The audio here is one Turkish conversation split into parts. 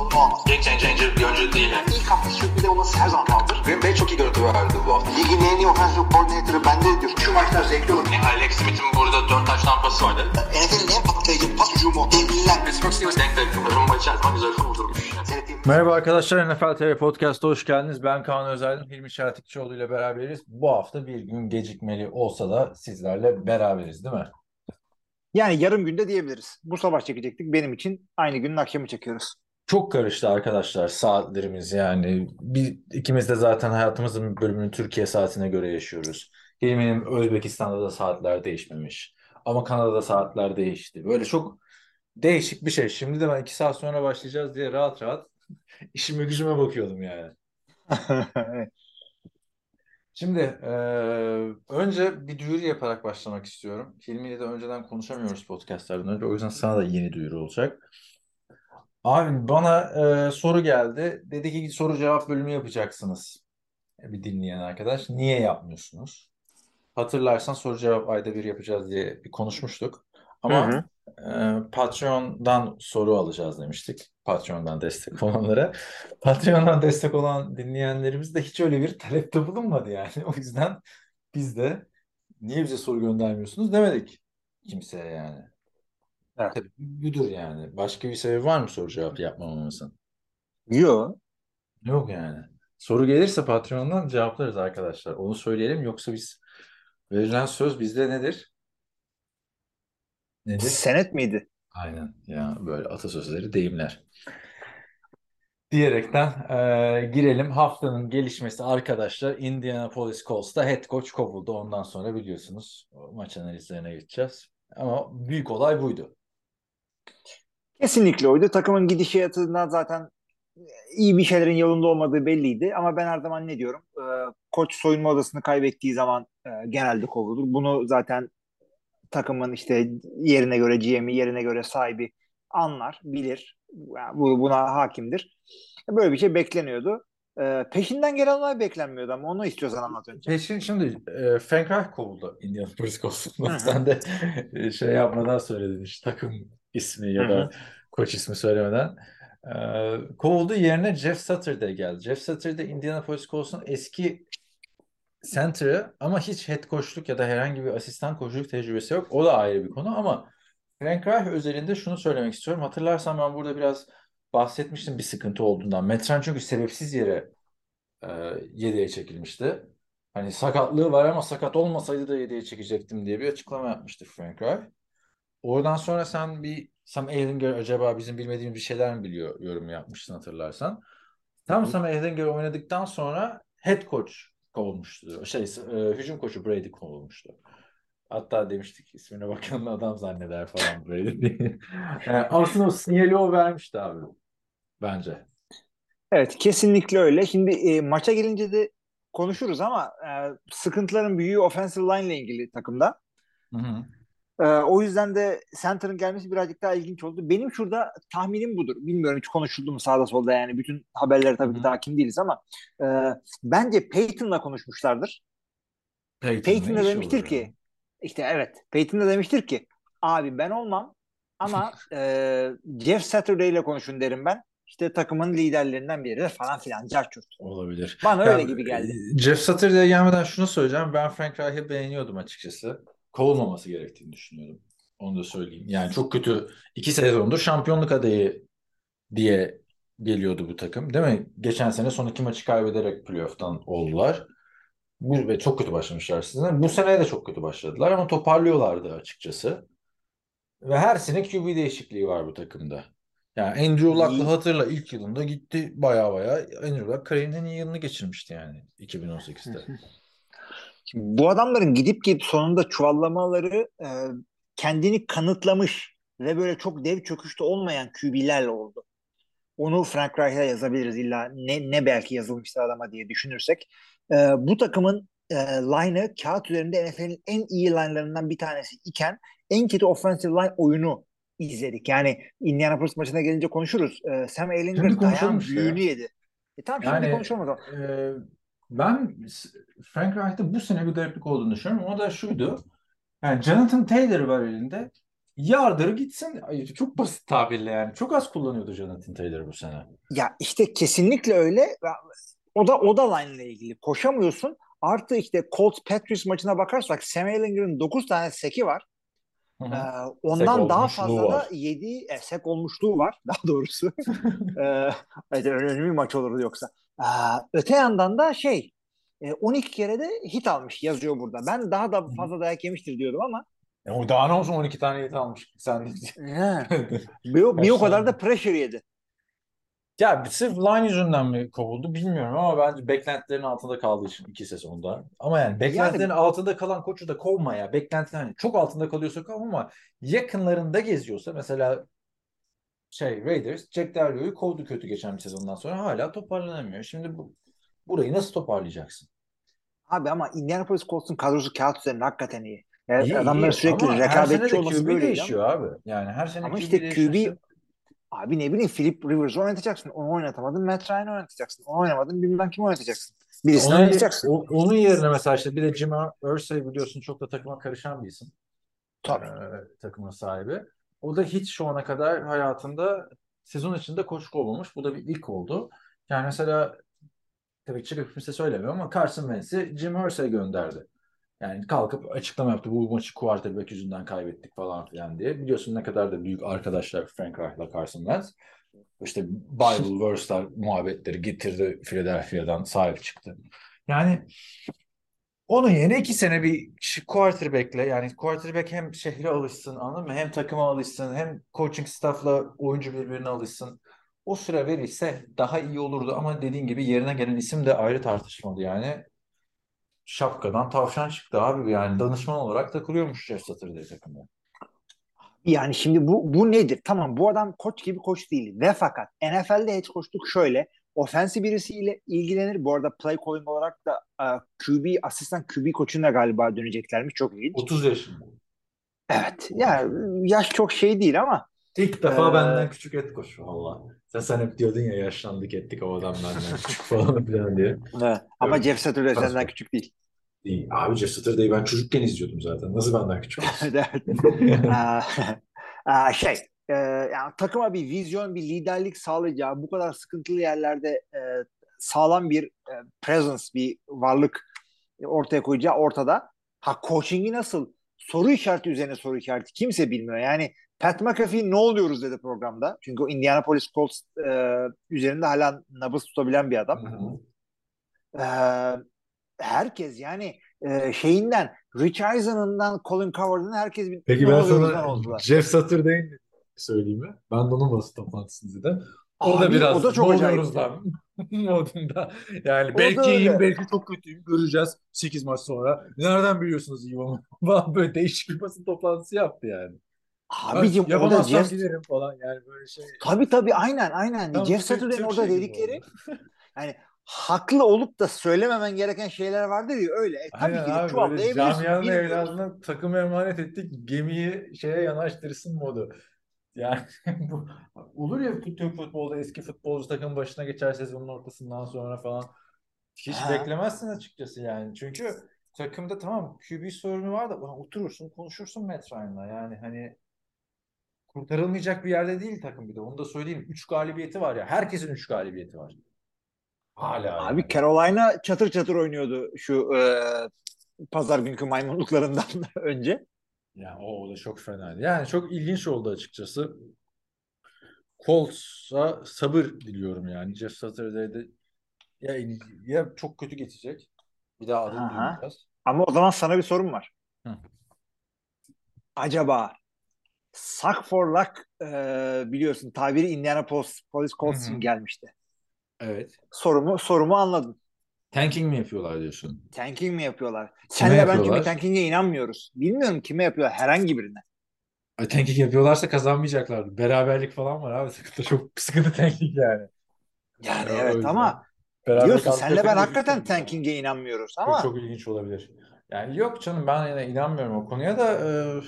sorunu olmaz. Game changer bir oyuncu değil. Yani ilk hafta sürpriz olması her zaman kaldır. Green Bay çok iyi görüntü verdi bu hafta. Ligin en iyi offensive coordinator'ı bende diyor. Şu maçlar zevkli olur. Alex Smith'in burada 4 taş tampası vardı. NFL'in en patlayıcı pas hücumu. Devliler. Pittsburgh Steelers denk denk. Rumba içerisinde güzel kurdurmuş. Merhaba arkadaşlar NFL TV Podcast'a hoş geldiniz. Ben Kaan Özaydın, Hilmi Çeltikçioğlu ile beraberiz. Bu hafta bir gün gecikmeli olsa da sizlerle beraberiz değil mi? Yani yarım günde diyebiliriz. Bu sabah çekecektik. Benim için aynı günün akşamı çekiyoruz. Çok karıştı arkadaşlar saatlerimiz yani. Bir, ikimiz de zaten hayatımızın bir bölümünü Türkiye saatine göre yaşıyoruz. Hilmi'nin Özbekistan'da da saatler değişmemiş. Ama Kanada'da saatler değişti. Böyle çok değişik bir şey. Şimdi de ben iki saat sonra başlayacağız diye rahat rahat işime gücüme bakıyordum yani. Şimdi eee, önce bir duyuru yaparak başlamak istiyorum. Hilmi'yle de önceden konuşamıyoruz podcastlardan önce. O yüzden sana da yeni duyuru olacak. Abi bana eee, soru geldi. Dedi ki soru cevap bölümü yapacaksınız. E, Bir dinleyen arkadaş. Niye yapmıyorsunuz? Hatırlarsan soru cevap ayda bir yapacağız diye bir konuşmuştuk. Ama Hı hı. eee, Patreon'dan soru alacağız demiştik. Patreon'dan destek olanlara. Patreon'dan destek olan dinleyenlerimiz de hiç öyle bir talepte bulunmadı yani. O yüzden biz de niye bize soru göndermiyorsunuz demedik kimseye yani. Evet. Tabii budur yani. Başka bir sebebi var mı soru cevap yapmamamızın? Yo. Yok yani. Soru gelirse Patreon'dan cevaplarız arkadaşlar. Onu söyleyelim yoksa biz verilen söz bizde nedir? Nedir? Senet miydi? Aynen ya böyle atasözleri deyimler. Diyerekten eee, girelim. Haftanın gelişmesi arkadaşlar Indianapolis Colts'ta head coach kovuldu. Ondan sonra biliyorsunuz maç analizlerine geçeceğiz. Ama büyük olay buydu. Kesinlikle oydu. Takımın gidişatından zaten iyi bir şeylerin yolunda olmadığı belliydi. Ama ben her zaman ne diyorum? Ee, koç soyunma odasını kaybettiği zaman e, genelde kovulur. Bunu zaten takımın işte yerine göre GM'i, yerine göre sahibi anlar, bilir. Yani bu, buna hakimdir. Böyle bir şey bekleniyordu. Ee, peşinden gelen olay beklenmiyordu ama onu istiyorsan anlat önce. Peşin şimdi e, Frank Reich kovuldu Indianapolis Colts'tan. Sen de e, şey yapmadan söyledin işte takım ismi ya da koç ismi söylemeden. E, kovuldu yerine Jeff Saturday geldi. Jeff Saturday Indianapolis Colts'un eski center'ı ama hiç head coachluk ya da herhangi bir asistan koçluk tecrübesi yok. O da ayrı bir konu ama Frank Reich özelinde şunu söylemek istiyorum. Hatırlarsan ben burada biraz bahsetmiştim bir sıkıntı olduğundan. Metran çünkü sebepsiz yere e, yedeğe çekilmişti. Hani sakatlığı var ama sakat olmasaydı da yedeğe çekecektim diye bir açıklama yapmıştı Frank Reich. Oradan sonra sen bir Sam Ehlinger acaba bizim bilmediğimiz bir şeyler mi biliyor yorumu yapmıştın hatırlarsan. Tam Sam Ehlinger oynadıktan sonra head coach kovulmuştu. Şey, e, hücum koçu Brady kovulmuştu. Hatta demiştik ismine bakan adam zanneder falan Brady diye. Yani aslında o sinyali o vermişti abi. Bence. Evet kesinlikle öyle. Şimdi e, maça gelince de konuşuruz ama e, sıkıntıların büyüğü offensive line ile ilgili takımda. Hı hı. E, o yüzden de center'ın gelmesi birazcık daha ilginç oldu. Benim şurada tahminim budur. Bilmiyorum hiç konuşuldu mu sağda solda yani bütün haberlere tabii ki de hakim değiliz ama e, bence Peyton'la konuşmuşlardır. Peyton Peyton işi demiştir ki ya? işte evet Peyton da demiştir ki abi ben olmam ama e, Jeff Saturday ile konuşun derim ben. İşte takımın liderlerinden biri falan filan carçurt. Olabilir. Bana Ya, öyle gibi geldi. e, Jeff Saturday'e gelmeden şunu söyleyeceğim. Ben Frank Reich'i beğeniyordum açıkçası. Kovulmaması gerektiğini düşünüyordum. Onu da söyleyeyim. Yani çok kötü iki sezondur şampiyonluk adayı diye geliyordu bu takım. Değil mi? Geçen sene son iki maçı kaybederek playoff'tan oldular. Bu, ve çok kötü başlamışlar sizden. Bu sene de çok kötü başladılar ama toparlıyorlardı açıkçası. Ve her sene QB değişikliği var bu takımda. Yani Andrew Luck'la hatırla ilk yılında gitti baya baya. Andrew Luck kariyerinin en iyi yılını geçirmişti yani 2018'de. Şimdi bu adamların gidip gidip sonunda çuvallamaları e, kendini kanıtlamış ve böyle çok dev çöküşte olmayan QB'lerle oldu. Onu Frank Reich'a yazabiliriz illa ne, ne belki yazılmıştır adama diye düşünürsek. E, bu takımın e, line'ı kağıt üzerinde NFL'in en iyi line'larından bir tanesi iken en kötü offensive line oyunu izledik. Yani Indianapolis maçına gelince konuşuruz. E, Sam Şimdi Ehlinger işte büyüğünü ya. yedi. E tamam şimdi Yani konuşalım o zaman. e, Ben Frank Reich'te bu sene bir gariplik olduğunu düşünüyorum. O da şuydu. Yani Jonathan Taylor var elinde. Yardır gitsin. Ay, çok basit tabirle yani. Çok az kullanıyordu Jonathan Taylor bu sene. Ya işte kesinlikle öyle. O da o da line ile ilgili. Koşamıyorsun. Artı işte Colts Patriots maçına bakarsak Sam Ehlinger'ın 9 tane seki var. Hı hı. Ee, ondan Sek daha fazla var. da yediği e, sek olmuşluğu var daha doğrusu. ee, önemli bir maç olurdu yoksa. Ee, öte yandan da şey e, 12 kere de hit almış yazıyor burada. Ben daha da fazla dayak yemiştir diyordum ama E, o daha ne olsun 12 tane hit almış. Sen bir, bir o kadar da pressure yedi. Ya sırf line yüzünden mi kovuldu bilmiyorum ama bence beklentilerin altında kaldığı için iki sezonda. Ama yani beklentilerin altında kalan koçu da kovma ya. Beklentiler hani çok altında kalıyorsa kov ama yakınlarında geziyorsa mesela şey Raiders Jack Del Rio'yu kovdu kötü geçen bir sezondan sonra hala toparlanamıyor. Şimdi bu burayı nasıl toparlayacaksın? Abi ama Indianapolis Colts'un kadrosu kağıt üzerinde hakikaten iyi. Yani İyi, adamların iyi. sürekli rekabetçi olması QB böyleydi değişiyor abi. Yani her sene Ama işte QB Abi ne bileyim Philip Rivers'ı oynatacaksın. Onu oynatamadın. Matt Ryan'ı oynatacaksın. Onu oynamadın. Bilmem kimi oynatacaksın. Birisini Onun, oynatacaksın. o- onun yerine mesela işte bir de Jim Irsay biliyorsun çok da takıma karışan bir isim. Tabii. Ee, takımın sahibi. O da hiç şu ana kadar hayatında sezon içinde koç kovmamış. Bu da bir ilk oldu. Yani mesela tabii çıkıp kimse söylemiyor ama Carson Wentz'i Jim Irsay gönderdi. Yani kalkıp açıklama yaptı. Bu maçı quarterback yüzünden kaybettik falan filan diye. Biliyorsun ne kadar da büyük arkadaşlar Frank Reich'la Carson Wentz. İşte Bible verse'ler muhabbetleri getirdi Philadelphia'dan sahip çıktı. Yani onun yerine iki sene bir quarterback'le yani quarterback hem şehre alışsın anladın mı? Hem takıma alışsın hem coaching staff'la oyuncu birbirine alışsın. O süre verirse daha iyi olurdu ama dediğin gibi yerine gelen isim de ayrı tartışmalı yani. Şapkadan tavşan çıktı abi yani danışman olarak takılıyormuş Jeff Saturday takımda. Yani şimdi bu bu nedir? Tamam bu adam koç gibi koç değil. Ve fakat NFL'de head coachluk şöyle. Ofensi birisiyle ilgilenir. Bu arada play calling olarak da e, QB, asistan QB koçuna galiba döneceklermiş. Çok ilginç. 30 yaşında. Evet. Yani yaş çok şey değil ama İlk defa Ee, benden küçük et koşu valla. Sen sen hep diyordun ya yaşlandık ettik o adam benden küçük falan filan diye. ama Evet. Jeff Saturday senden küçük değil. İyi. Abi Jeff Saturday'i ben çocukken izliyordum zaten. Nasıl benden küçük aa, şey e, yani takıma bir vizyon, bir liderlik sağlayacağı bu kadar sıkıntılı yerlerde e, sağlam bir e, presence, bir varlık ortaya koyacağı ortada. Ha coaching'i nasıl? Soru işareti üzerine soru işareti. Kimse bilmiyor. Yani Pat McAfee ne oluyoruz dedi programda. Çünkü o Indianapolis Colts e, üzerinde hala nabız tutabilen bir adam. Ee, herkes yani e, şeyinden Rich Eisen'ından Colin Cowherd'ın herkes bir Peki ben sana oldular. Jeff Saturday'in söyleyeyim mi? Ben de onun basın toplantısını izledim. O da biraz o da çok acayip. lan modunda. Yani O belki iyiyim, belki çok kötüyüm. Göreceğiz 8 maç sonra. Nereden biliyorsunuz iyi? Falan böyle değişik bir basın toplantısı yaptı yani. Abicim Ben orada Jeff giderim falan yani böyle şey. tabii tabii aynen aynen Tam Jeff Türk orada şey dedikleri yani haklı olup da söylememen gereken şeyler vardır ya öyle. E, tabii Aynen ki abi çuvallayabilirsin. camianın evladına takıma emanet ettik gemiyi şeye yanaştırsın modu. Yani bu olur ya Türk futbolda eski futbolcu takım başına geçer sezonun ortasından sonra falan. Hiç Ha. beklemezsin açıkçası yani. Çünkü takımda tamam QB sorunu var da oturursun konuşursun Matt Ryan'la. Yani hani kurtarılmayacak bir yerde değil takım bir de. Onu da söyleyeyim. 3 galibiyeti var ya. Herkesin 3 galibiyeti var. Hala Abi yani. Carolina çatır çatır oynuyordu şu e, pazar günkü maymunluklarından önce. Ya o, da çok fenaydı. Yani çok ilginç oldu açıkçası. Colts'a sabır diliyorum yani. Jeff Saturday'de ya, ya çok kötü geçecek. Bir daha adını Aha. duymayacağız. Ama o zaman sana bir sorum var. Hı. Acaba Suck for Luck e, biliyorsun tabiri Indianapolis Police Colts Hı hı. için gelmişti. Evet. Sorumu sorumu anladın. Tanking mi yapıyorlar diyorsun? Tanking mi yapıyorlar? Kime Senle ben yapıyorlar? çünkü tanking'e inanmıyoruz. Bilmiyorum kime yapıyor herhangi birine. Ay, tanking yapıyorlarsa kazanmayacaklardı. Beraberlik falan var abi. Sıkıntı çok sıkıntı tanking yani. Yani Ya, evet ama Beraberlik diyorsun senle ben hakikaten tanking'e inanmıyoruz Çok, ama çok ilginç olabilir. Yani yok canım ben yine inanmıyorum o konuya da e,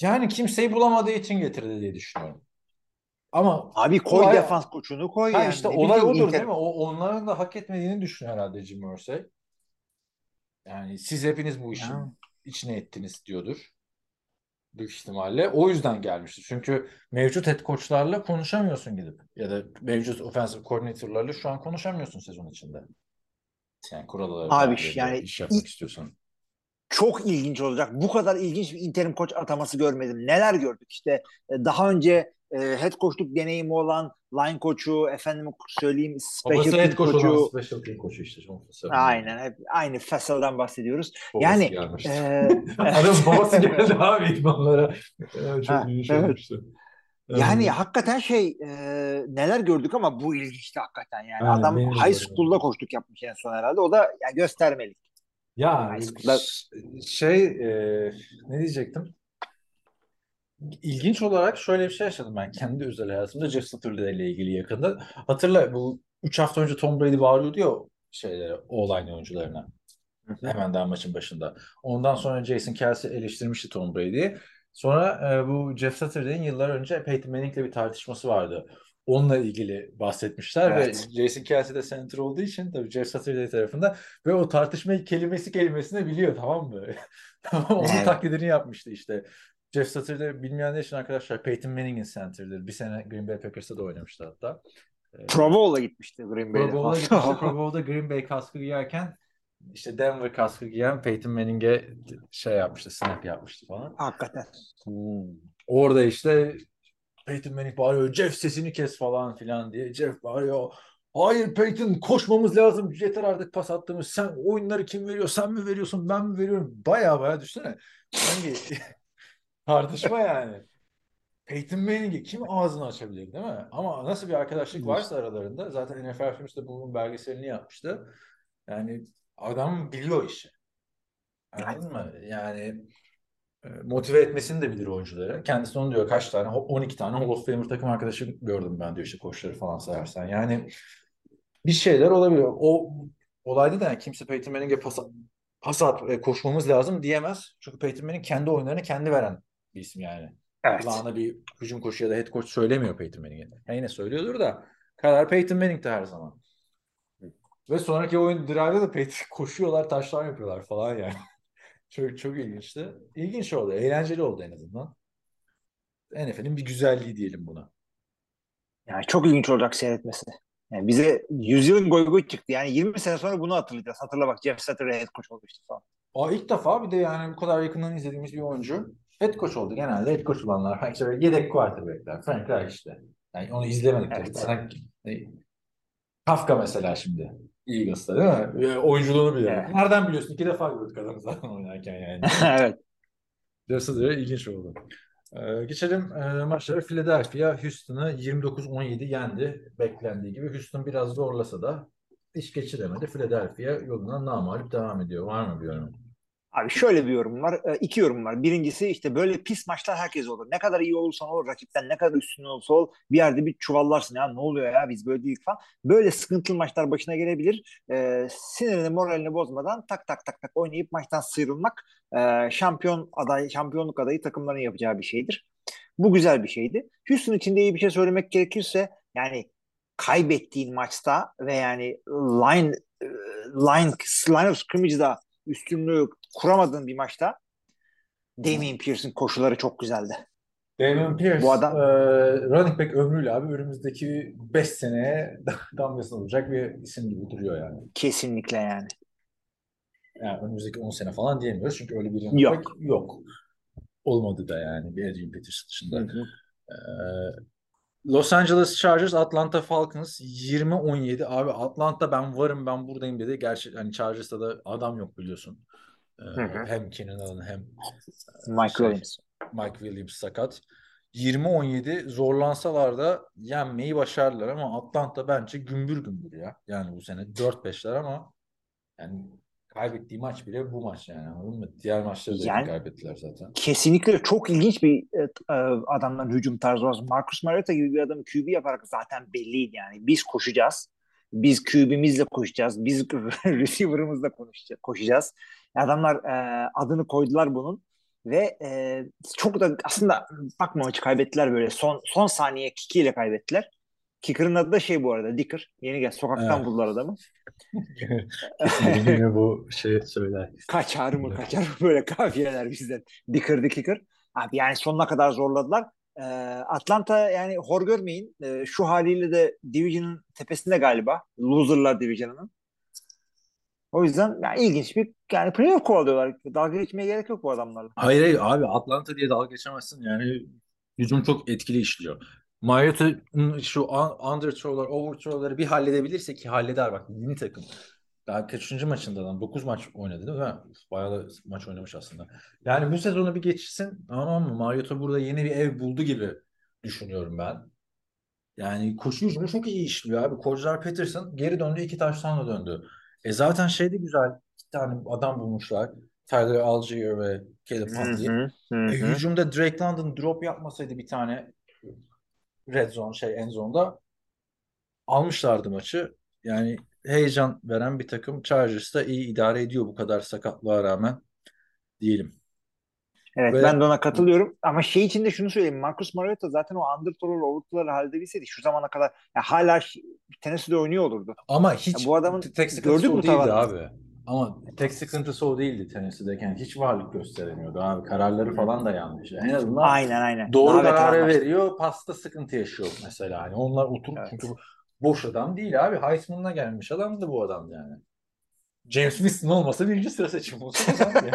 yani kimseyi bulamadığı için getirdi diye düşünüyorum. Ama Abi koy Olay- defans koçunu koy ha yani. işte Ne olay bileyim, odur Inter- değil mi? O onların da hak etmediğini düşünüyor herhalde Jim Irsay. Yani siz hepiniz bu işin Ya. içine ettiniz diyordur. Büyük ihtimalle. O yüzden gelmiştir. Çünkü mevcut head coachlarla konuşamıyorsun gidip. Ya da mevcut offensive coordinator'larla şu an konuşamıyorsun sezon içinde. Yani kuralları Abi, yani iş yapmak ilk- istiyorsan. Çok ilginç olacak. Bu kadar ilginç bir interim koç ataması görmedim. Neler gördük işte e, daha önce e, head coachluk deneyimi olan line koçu, efendim söyleyeyim special Babası head olan koçu. special team koçu işte. Aynen hep aynı Fassel'dan bahsediyoruz. Babası Yani gelmişti. e, Adam babası geldi abi idmanlara. Çok Ha, ilginç evet. olmuştu. yani Ee, hakikaten şey e, neler gördük ama bu ilginçti hakikaten yani. Aynen, Adam high school'da koçluk yapmış en son herhalde. O da yani göstermelik. Ya şey e, ne diyecektim? İlginç olarak şöyle bir şey yaşadım ben kendi özel hayatımda Jeff Saturday ile ilgili yakında. Hatırla bu 3 hafta önce Tom Brady bağırıyordu ya o şeylere, oyuncularına. Hemen daha maçın başında. Ondan sonra Jason Kelsey eleştirmişti Tom Brady'yi. Sonra e, bu Jeff Saturday'in yıllar önce Peyton Manning'le bir tartışması vardı. Onunla ilgili bahsetmişler Evet. ve Jason Kelsey de center olduğu için tabii Jeff Saturday tarafında ve o tartışmayı kelimesi kelimesine biliyor tamam mı? Onun Evet. taklidini yapmıştı işte. Jeff Saturday bilmeyenler için arkadaşlar Peyton Manning'in center'dır. Bir sene Green Bay Packers'ta da oynamıştı hatta. E, Pro Bowl'a gitmişti Green Pro Bay'de. Bowl'a gitmişti. Pro Bowl'da Green Bay kaskı giyerken işte Denver kaskı giyen Peyton Manning'e şey yapmıştı, snap yapmıştı falan. hakikaten. Orada işte Peyton Manning bağırıyor, Jeff sesini kes falan filan diye. Jeff bağırıyor, hayır Peyton koşmamız lazım, yeter artık pas attığımız. Sen oyunları kim veriyor, sen mi veriyorsun, ben mi veriyorum? Baya baya düşünsene. Hangi tartışma yani. Peyton Manning'e kim ağzını açabilir değil mi? Ama nasıl bir arkadaşlık varsa aralarında zaten NFL Films de bunun belgeselini yapmıştı. Yani adam biliyor işi. Anladın mı? Yani motive etmesini de bilir oyuncuları. Kendisi onu diyor kaç tane 12 tane Hall of Famer takım arkadaşı gördüm ben diyor işte koçları falan sayarsan. Yani bir şeyler olabiliyor. O olayda da yani kimse Peyton Manning'e pas, pas at, e, koşmamız lazım diyemez. Çünkü Peyton Manning kendi oyunlarını kendi veren bir isim yani. Evet. Kulağına bir hücum koşu ya da head coach söylemiyor Peyton Manning'e. Yani yine söylüyordur da karar Peyton Manning'de her zaman. Ve sonraki oyun drive'da da Peyton koşuyorlar, taşlar yapıyorlar falan yani. Çok çok ilginçti. İlginç oldu, eğlenceli oldu en azından. NFL'in bir güzelliği diyelim buna. Yani çok ilginç olacak seyretmesi. Yani bize yüzyılın goy goy çıktı. Yani 20 sene sonra bunu hatırlayacağız. Hatırla bak Jeff Saturday head coach oldu işte falan. Aa, ilk defa bir de yani bu kadar yakından izlediğimiz bir oyuncu head coach oldu. Genelde head coach olanlar işte yedek quarterback'ler. Frank Reich işte. Yani onu izlemedik. Evet. E, Kafka mesela şimdi. Eagles'ta değil mi? E, Oyunculuğunu bile. Evet. Nereden biliyorsun? İki defa gördük adamı zaten oynarken yani. evet. Dersi de ilginç oldu. Ee, geçelim e, maçlara. Philadelphia Houston'ı 29-17 yendi. Beklendiği gibi. Houston biraz zorlasa da iş geçiremedi. Philadelphia yoluna namağlup devam ediyor. Var mı bir yorum? Abi şöyle bir yorum var. e, iki yorum var. Birincisi işte böyle pis maçlar herkes olur. Ne kadar iyi olursan ol, rakipten ne kadar üstün olursa ol bir yerde bir çuvallarsın. Ya ne oluyor ya biz böyle değiliz falan. Böyle sıkıntılı maçlar başına gelebilir. Ee, sinirini moralini bozmadan tak tak tak tak oynayıp maçtan sıyrılmak e, şampiyon aday, şampiyonluk adayı takımların yapacağı bir şeydir. Bu güzel bir şeydi. Houston için de iyi bir şey söylemek gerekirse yani kaybettiğin maçta ve yani line e, line line of scrimmage'da üstünlüğü kuramadığın bir maçta Damian Pierce'in koşuları çok güzeldi. Damon Pierce Bu adam- e, running back ömrüyle abi önümüzdeki 5 seneye damgasını olacak bir isim gibi duruyor yani. Kesinlikle yani. Yani önümüzdeki 10 sene falan diyemiyoruz çünkü öyle bir running Yok. back yok. Olmadı da yani bir Adrian Peterson dışında. Ee, Los Angeles Chargers Atlanta Falcons 20-17 abi Atlanta ben varım ben buradayım dedi. Gerçi hani Chargers'ta da adam yok biliyorsun. Ee, Hı hı. hem Keenan Allen hem Mike şey, Williams. Mike Williams sakat. 20-17 zorlansalar da yenmeyi başardılar ama Atlanta bence gümbür gümbür ya. Yani bu sene 4-5'ler ama yani kaybettiği maç bile bu maç yani anladın mı? Diğer maçları da Yani- kaybettiler zaten. Kesinlikle çok ilginç bir e, e, adamların hücum tarzı var. Marcus Mariota gibi bir adamı QB yaparak zaten belliydi yani. Biz koşacağız. Biz QB'mizle koşacağız. Biz receiver'ımızla koşacağız. Adamlar e, adını koydular bunun. ve e, çok da aslında bakma maçı kaybettiler böyle son son saniye kickiyle kaybettiler. Kicker'ın adı da şey bu arada Dicker. Yeni gel sokaktan Evet. buldular adamı. Yine bu şey söyler. Kaçar mı kaçar mı böyle kafiyeler bizden. Dicker the Kicker. Abi yani sonuna kadar zorladılar. Ee, Atlanta yani hor görmeyin. Ee, şu haliyle de Division'ın tepesinde galiba. Loser'lar Division'ının. O yüzden yani ilginç bir yani playoff kovalıyorlar. Dalga geçmeye gerek yok bu adamlarla. Hayır hayır abi Atlanta diye dalga geçemezsin. Yani hücum çok etkili işliyor. Mariota'nın şu un- underthrow'lar, overthrow'ları bir halledebilirse ki halleder bak mini takım. Daha kaçıncı maçında lan? 9 maç oynadı değil mi? Bayağı da maç oynamış aslında. Yani bu sezonu bir geçsin tamam mı? Mariota burada yeni bir ev buldu gibi düşünüyorum ben. Yani koşu hücumu çok iyi işliyor abi. Koçlar Peterson geri döndü iki taştanla döndü. E zaten şey de güzel. iki tane adam bulmuşlar. Tyler Algier ve Caleb Huntley. E, hücumda Drake London drop yapmasaydı bir tane red zone şey end zone'da almışlardı maçı. Yani heyecan veren bir takım. Chargers da iyi idare ediyor bu kadar sakatlığa rağmen diyelim. Evet Ve- ben de ona katılıyorum. Ama şey için de şunu söyleyeyim. Marcus Mariota zaten o underthrow'ları, overthrow'ları halledebilseydi şu zamana kadar ya hala Tennessee'de oynuyor olurdu. Ama hiç Ya bu adamın tek gördük mü tavanını? abi. Ama tek sıkıntısı o değildi Tennessee'deyken. Hiç varlık gösteremiyordu abi. Kararları falan da yanlış. En azından Aynen aynen. doğru Daha kararı veriyor. Pasta sıkıntı yaşıyor mesela. Hani onlar oturup Evet. çünkü boş adam değil abi. Heisman'la gelmiş adamdı bu adam yani. James Winston olmasa birinci sıra seçimi olsa yani.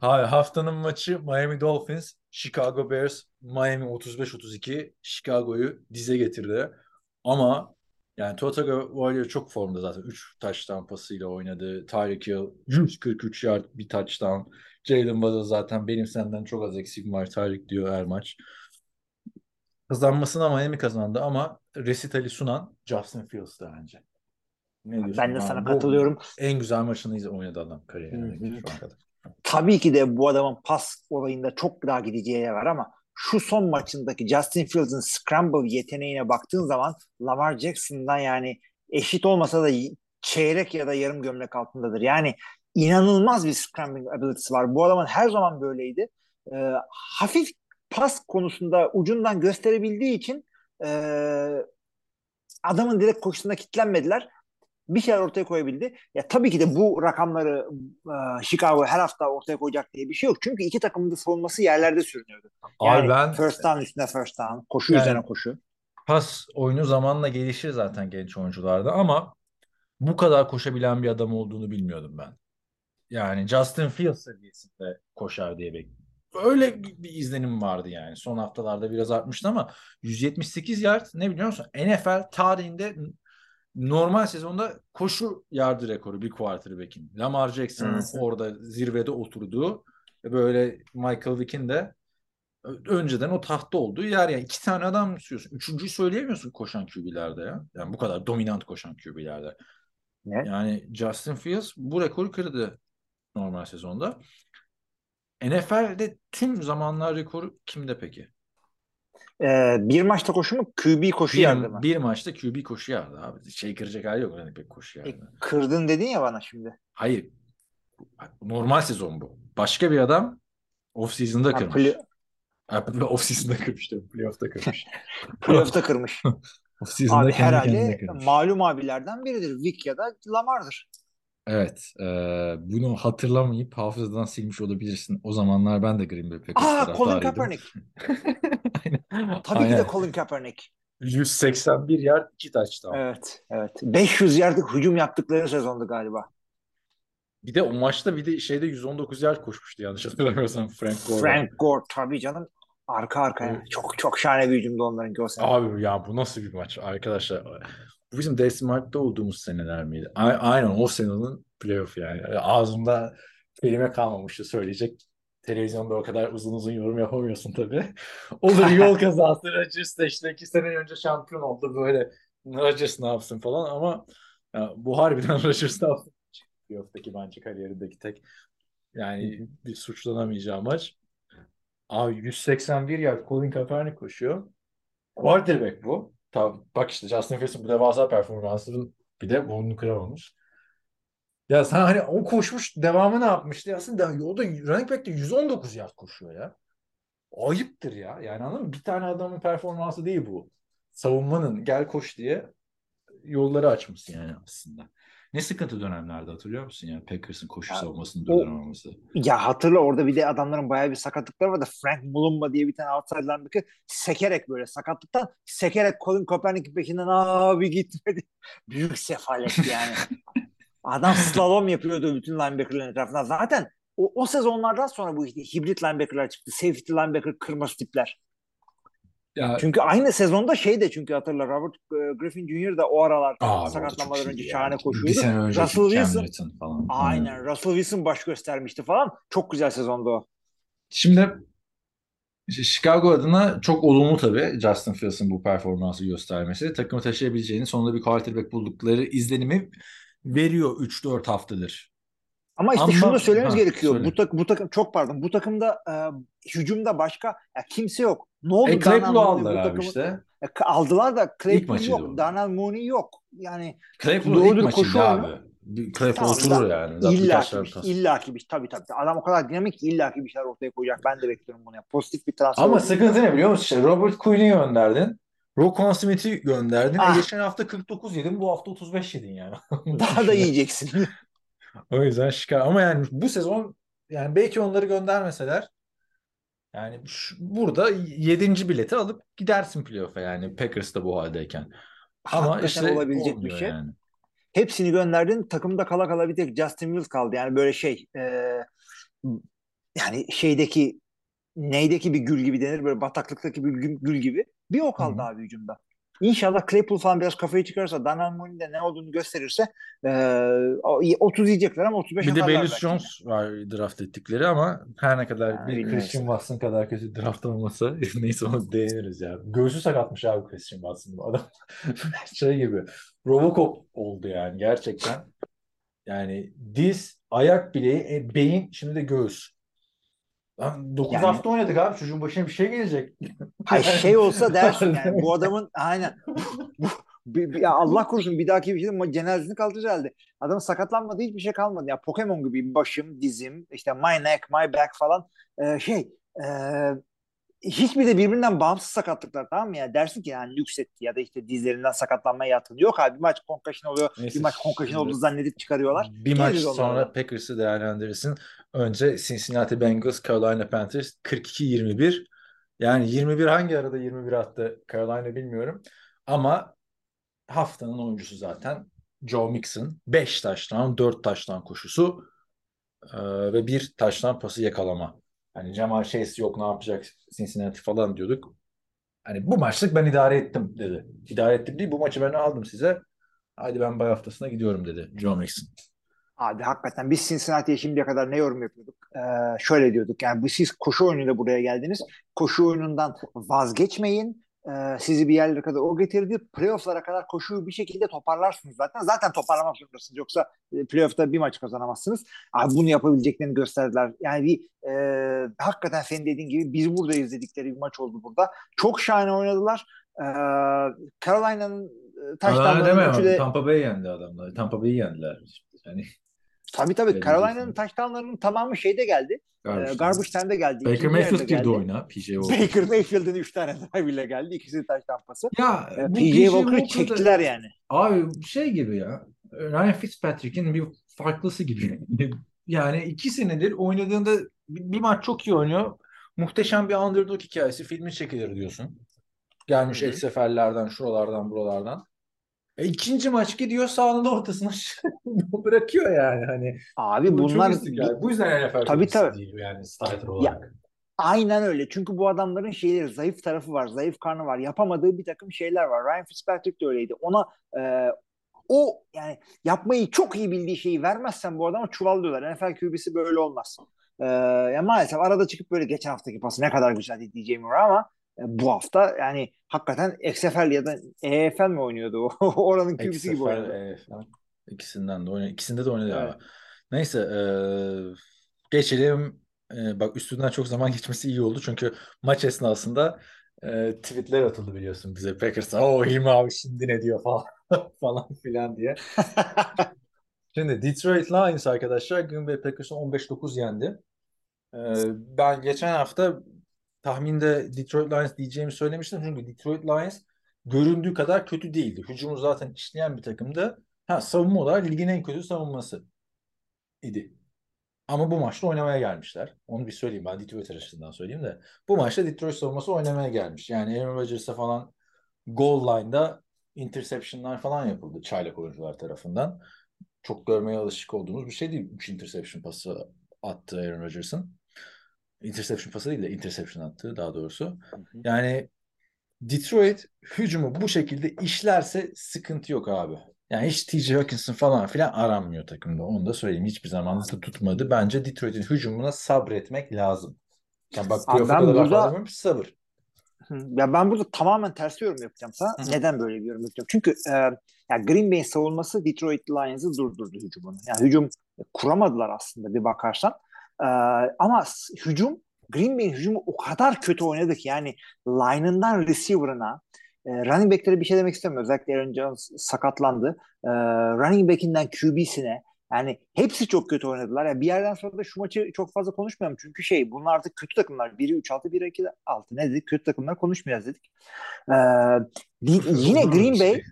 Hayır, haftanın maçı Miami Dolphins, Chicago Bears, Miami 35-32 Chicago'yu dize getirdi. Ama yani Tua Tagovailoa çok formda zaten. 3 touchdown pasıyla oynadı. Tyreek Hill 143 yard bir touchdown. Jalen Waddle zaten benim senden çok az eksiğim var Tyreek diyor her maç. Kazanmasına Miami kazandı ama resitali sunan Justin Fields'tı bence. Ne diyorsun? Ben de abi? sana Bu katılıyorum. En güzel maçını oynadı adam kariyerinde şu ana kadar. Tabii ki de bu adamın pas olayında çok daha gideceği yer var ama şu son maçındaki Justin Fields'ın scramble yeteneğine baktığın zaman Lamar Jackson'dan yani eşit olmasa da çeyrek ya da yarım gömlek altındadır. Yani inanılmaz bir scrambling ability'si var. Bu adamın her zaman böyleydi. Ee, hafif pas konusunda ucundan gösterebildiği için e, adamın direkt koşusunda kitlenmediler. Bir şeyler ortaya koyabildi. Ya tabii ki de bu rakamları e, Chicago her hafta ortaya koyacak diye bir şey yok. Çünkü iki takımın da savunması yerlerde sürünüyordu. Yani Abi ben first down üstüne first down, koşu Yani- üzerine koşu. pas oyunu zamanla gelişir zaten genç oyuncularda ama bu kadar koşabilen bir adam olduğunu bilmiyordum ben. Yani Justin Fields seviyesinde koşar diye bekliyorum. Öyle bir bir izlenim vardı yani. Son haftalarda biraz artmıştı ama 178 yard ne biliyor musun? NFL tarihinde normal sezonda koşu yardı rekoru bir quarterback'in. Lamar Jackson'ın hı. orada zirvede oturduğu böyle Michael Vick'in de önceden o tahtta olduğu yer yani iki tane adam istiyorsun. Üçüncüyü söyleyemiyorsun koşan QB'lerde ya. Yani bu kadar dominant koşan QB'lerde. Ne? Yani Justin Fields bu rekoru kırdı normal sezonda. NFL'de tüm zamanlar rekoru kimde peki? Ee, bir maçta koşu mu? QB koşu yardı Bir, mı? bir maçta QB koşu yardı abi. Şey kıracak hali yok running back koşu E, yardı. kırdın dedin ya bana şimdi. Hayır. Normal sezon bu. Başka bir adam off-season'da Ha, kırmış. play- Ha, off-season'da kırmış diyorum. Playoff'ta kırmış. playoff'ta kırmış. Abi herhalde malum abilerden biridir. Vic ya da Lamar'dır. Evet. e, bunu hatırlamayıp hafızadan silmiş olabilirsin. O zamanlar ben de Green Bay Packers Aa Colin. Kaepernick. Aynen. Tabii ki Aynen. de Colin Kaepernick. 181 yard 2 touchdown. Evet, evet. 500 yardlık hücum yaptıkları sezondu galiba. Bir de o maçta bir de şeyde 119 yard koşmuştu yanlış hatırlamıyorsam Frank Gore. Frank Gore tabii canım. Arka arkaya. Evet. Çok çok şahane bir hücumdu onlarınki o sene. Abi ya bu nasıl bir maç arkadaşlar? Bu bizim Dave Smart'ta olduğumuz seneler miydi? A- aynen o senenin playoff yani. Ağzımda kelime kalmamıştı söyleyecek. Televizyonda o kadar uzun uzun yorum yapamıyorsun tabii. Olur yol kazası. Rodgers da işte iki sene önce şampiyon oldu böyle. Rodgers ne yapsın falan ama ya, bu harbiden Rodgers ne yapsın? Playoff'taki bence kariyerindeki tek yani bir suçlanamayacağı maç. Abi 181 yard Colin Kaepernick koşuyor. Quarterback bu. Tabii bak işte Justin Fields'in bu devasa performansının bir de burnunu kıramamış. Ya sen hani o koşmuş devamı ne yapmıştı? Aslında o da running back de 119 yard koşuyor ya. Ayıptır ya. Yani anladın mı? Bir tane adamın performansı değil bu. Savunmanın gel koş diye yolları açmışsın yani aslında. Ne sıkıntı dönemlerde hatırlıyor musun yani Packers'ın koşu Ya, savunmasını durduramaması. Ya hatırla orada bir de adamların bayağı bir sakatlıkları vardı. Frank Mulumba diye bir tane outside linebacker sekerek böyle sakatlıktan sekerek Colin Kaepernick'in peşinden abi gitmedi. Büyük sefalet yani. Adam slalom yapıyordu bütün linebacker'ların etrafından. Zaten o, o sezonlardan sonra bu işte hibrit linebacker'lar çıktı. Safety linebacker kırmızı tipler. Ya Çünkü aynı sezonda şey de çünkü hatırla Robert e, Griffin Jr. da o aralar çok sakatlanmadan önce ya. şahane Bir koşuyordu. sene önce Russell Wilson falan. aynen Russell Wilson baş göstermişti falan. Çok güzel sezondu o. Şimdi işte Chicago adına çok olumlu tabii Justin Fields'ın bu performansı göstermesi. Takımı taşıyabileceğini sonunda bir quarterback buldukları izlenimi veriyor 3-4 haftadır. Ama işte Ama- şunu da söylememiz Ha, gerekiyor. söyle. Bu, tak, bu takım çok pardon. Bu takımda e, hücumda başka ya kimse yok. Ne oldu? E Claypool'u aldılar abi takımı- işte. E, aldılar da Claypool yok. o. Darnell Mooney yok. Yani Claypool ilk maçıydı abi. Bir Claypool oturur yani. İlla ki, bir, illa ki bir tabii tabii. Adam o kadar dinamik ki illa ki bir şeyler ortaya koyacak. Ben de bekliyorum bunu. Pozitif bir transfer. Ama oldu. sıkıntı ne biliyor musun? İşte Robert Quinn'i gönderdin. Roquan Smith'i gönderdin. Ah. E geçen hafta 49 yedin. Bu hafta 35 yedin yani. daha da yiyeceksin. O yüzden şikayet. Ama yani bu sezon yani belki onları göndermeseler yani şu- burada 7. bileti alıp gidersin playoff'a yani Packers da bu haldeyken. Ama Hakikaten işte olabilecek bir şey. yani. Hepsini gönderdin. Takımda kala kala bir tek Justin Wills kaldı. Yani böyle şey e, yani şeydeki neydeki bir gül gibi denir. Böyle bataklıktaki bir gül, gibi. Bir o kaldı Hı hı. abi hücumda. İnşallah Claypool falan biraz kafayı çıkarsa Darnell Mooney de ne olduğunu gösterirse e, o- 30 yiyecekler ama 35 Bir de belki. Jones var draft ettikleri ama her ne kadar Yani bir Christian. Watson kadar kötü draft olmasa neyse onu değiniriz ya. Göğsü sakatmış abi Christian Watson bu adam. şey gibi Robocop oldu yani gerçekten. Yani diz, ayak bileği, e, beyin şimdi de göğüs. Lan 9 Yani- hafta oynadık abi çocuğun başına bir şey gelecek. Hay şey olsa dersin yani bu adamın aynen bir- bir- ya Allah korusun bir dahaki bir şey cenazesini kaldırır herhalde. Adamın sakatlanmadı hiçbir şey kalmadı. Ya Pokemon gibi başım, dizim, işte my neck, my back falan Ee, şey e, hiçbir de birbirinden bağımsız sakatlıklar tamam mı ya? Dersin ki yani yükseltti ya da işte dizlerinden sakatlanmaya yatkın. Yok abi bir maç concussion oluyor. Neyse, bir maç şimdi- olduğunu zannedip çıkarıyorlar. Bir maç Geliriz onlara. sonra Packers'ı değerlendirirsin. Önce Cincinnati Bengals, Carolina Panthers 42-21. Yani 21 hangi arada 21 attı Carolina bilmiyorum. Ama haftanın oyuncusu zaten Joe Mixon. 5 taştan, 4 taştan koşusu ve bir taştan pası yakalama. Hani Jamal Chase yok ne yapacak Cincinnati falan diyorduk. Hani bu maçlık ben idare ettim dedi. İdare ettim değil bu maçı ben aldım size. Hadi ben bay haftasına gidiyorum dedi Joe Mixon. Abi hakikaten biz Cincinnati'ye şimdiye kadar ne yorum yapıyorduk? Ee, şöyle diyorduk yani siz koşu oyunuyla buraya geldiniz. Koşu oyunundan vazgeçmeyin. Ee, sizi bir yerlere kadar o getirdi. Playoff'lara kadar koşuyu bir şekilde toparlarsınız zaten. Zaten toparlamak zorundasınız. Yoksa e, playoff'ta bir maç kazanamazsınız. Abi bunu yapabileceklerini gösterdiler. Yani bir e, hakikaten senin dediğin gibi biz buradayız dedikleri bir maç oldu burada. Çok şahane oynadılar. Ee, Carolina'nın e, taştanlarının deme üçü de Tampa Bay yendi adamlar. Tampa Bay'i yendiler. Yani Tabii tabii. Öyle Carolina'nın touchdownlarının tamamı şeyde geldi. garbage Ee. Garbage time'de geldi. Baker Mayfield girdi oyuna. PJ Walker. Baker Mayfield'in 3 tane drive ile geldi. İkisi touchdown pası. Ya Ee, bu PJ PJ Walker'ı çektiler yani. Abi şey gibi ya. Ryan Fitzpatrick'in bir farklısı gibi. Yani iki senedir oynadığında bir, maç çok iyi oynuyor. Muhteşem bir underdog hikayesi filmi çekilir diyorsun. Gelmiş Hı hı. ek seferlerden, şuralardan, buralardan. E, ikinci maç gidiyor sahanın ortasına bırakıyor yani hani. Abi Bu bunlar istikrar. Bu yüzden NFL Tabii, tabii. değil yani starter olarak. aynen öyle. Çünkü bu adamların şeyleri zayıf tarafı var. Zayıf karnı var. Yapamadığı bir takım şeyler var. Ryan Fitzpatrick de öyleydi. Ona e, o yani yapmayı çok iyi bildiği şeyi vermezsen bu adama çuvallıyorlar. NFL QB'si böyle olmaz. E, yani maalesef arada çıkıp böyle geçen haftaki pası ne kadar güzeldi diyeceğim ama e, bu hafta yani hakikaten XFL ya da EFL mi oynuyordu? o? Oranın QB'si gibi oynadı. e, falan. İkisinden de oynadı. İkisinde de oynadı Evet. ama. Neyse e, geçelim. E, bak üstünden çok zaman geçmesi iyi oldu. Çünkü maç esnasında e, tweetler atıldı biliyorsun bize Packers'a. O Hilmi abi şimdi ne diyor falan falan filan diye. Şimdi Detroit Lions arkadaşlar Green Bay Packers'ı 15-9 yendi. Ee, ben geçen hafta tahminde Detroit Lions diyeceğimi söylemiştim. Çünkü Detroit Lions göründüğü kadar kötü değildi. Hücumu zaten işleyen bir takımdı. Ha savunma olarak ligin en kötü savunması idi. Ama bu maçta oynamaya gelmişler. Onu bir söyleyeyim ben Detroit açısından söyleyeyim de. Bu maçta Detroit savunması oynamaya gelmiş. Yani Aaron Rodgers'a falan goal line'da interception'lar falan yapıldı çaylak oyuncular tarafından. Çok görmeye alışık olduğumuz bir şey değil. 3 interception pası attı Aaron Rodgers'ın. Interception pası değil de interception attı daha doğrusu. Yani Detroit hücumu bu şekilde işlerse sıkıntı yok abi. Yani hiç TJ Hawkinson falan filan aranmıyor takımda. Onu da söyleyeyim. Hiçbir zaman da tutmadı. Bence Detroit'in hücumuna sabretmek lazım. Yani bak Abi ben burada- sabır. Hı. Ya ben burada tamamen ters yorum yapacağım sana. Hı hı. Neden böyle bir yorum yapacağım? Çünkü e, ya Green Bay'in savunması Detroit Lions'ı durdurdu hücumunu. Yani hücum kuramadılar aslında bir bakarsan. E, ama hücum Green Bay'in hücumu o kadar kötü oynadı ki yani line'ından receiver'ına e, running back'lere bir şey demek istemiyorum. Özellikle Aaron Jones sakatlandı. E, running back'inden QB'sine yani hepsi çok kötü oynadılar. Yani bir yerden sonra da şu maçı çok fazla konuşmayalım. Çünkü şey bunlar artık kötü takımlar. Biri 3-6, biri 2-6. Ne dedik? Kötü takımlar konuşmayacağız dedik. Ee, yine Green Bay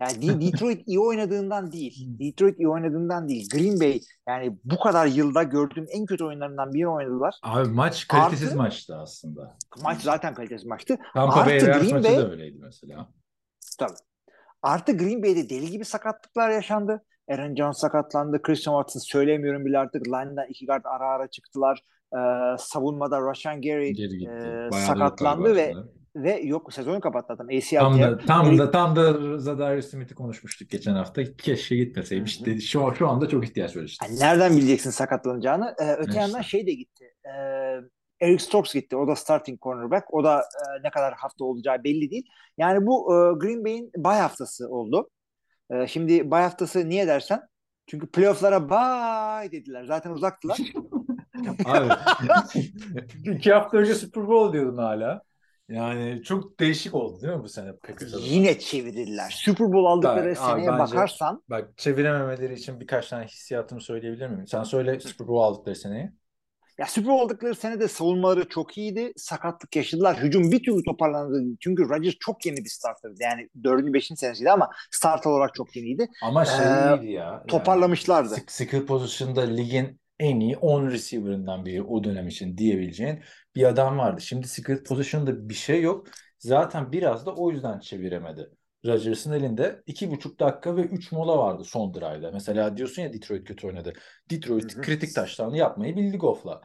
yani De- Detroit iyi oynadığından değil. Detroit iyi oynadığından değil. Green Bay yani bu kadar yılda gördüğüm en kötü oyunlarından biri oynadılar. Abi maç kalitesiz Artı- maçtı aslında. Maç zaten kalitesiz maçtı. Tampa Bay Green maçı Bay- da öyleydi mesela. Tabii. Artı Green Bay'de deli gibi sakatlıklar yaşandı. Aaron Jones sakatlandı. Christian Watson söylemiyorum bile artık. Line'dan iki guard ara ara çıktılar. Ee, savunmada Rashan Gary e, sakatlandı ve şimdi. Ve yok sezonu kapattı adam. ACL Tam da tam da tam da Zadarius Smith'i konuşmuştuk geçen hafta. Keşke gitmeseymiş dedi. Şu şu anda çok ihtiyaç var işte. Yani nereden bileceksin sakatlanacağını? Ee, öte İşte. yandan şey de gitti. Ee, Eric Stokes gitti. O da starting cornerback. O da e, ne kadar hafta olacağı belli değil. Yani bu e, Green Bay'in bay haftası oldu. E, şimdi bay haftası niye dersen? Çünkü playoff'lara bay dediler. Zaten uzaktılar. Abi iki hafta önce Super Bowl diyordun hala. Yani çok değişik oldu değil mi bu sene adına? Yine çevirdiler. Super Bowl aldıkları Abi, seneye bence- bakarsan Bak çevirememeleri için birkaç tane hissiyatımı söyleyebilir miyim? Sen söyle Super Bowl aldıkları seneyi. ya Super Bowl aldıkları sene de savunmaları çok iyiydi. Sakatlık yaşadılar. Hücum bir türlü toparlandı. Çünkü Rodgers çok yeni bir starterdı. Yani 4. 5. senesiydi ama starter olarak çok yeniydi. Ama şey Ee, iyiydi ya. Yani Toparlamışlardı. sk- skill pozisyonda ligin en iyi 10 receiver'ından biri o dönem için diyebileceğin bir adam vardı. Şimdi skill pozisyonda bir şey yok. Zaten biraz da o yüzden çeviremedi. Rodgers'ın elinde 2,5 dakika ve 3 mola vardı son drive'da. Mesela diyorsun ya Detroit kötü oynadı. Detroit Hı hı. kritik taşlarını yapmayı bildi Goff'la.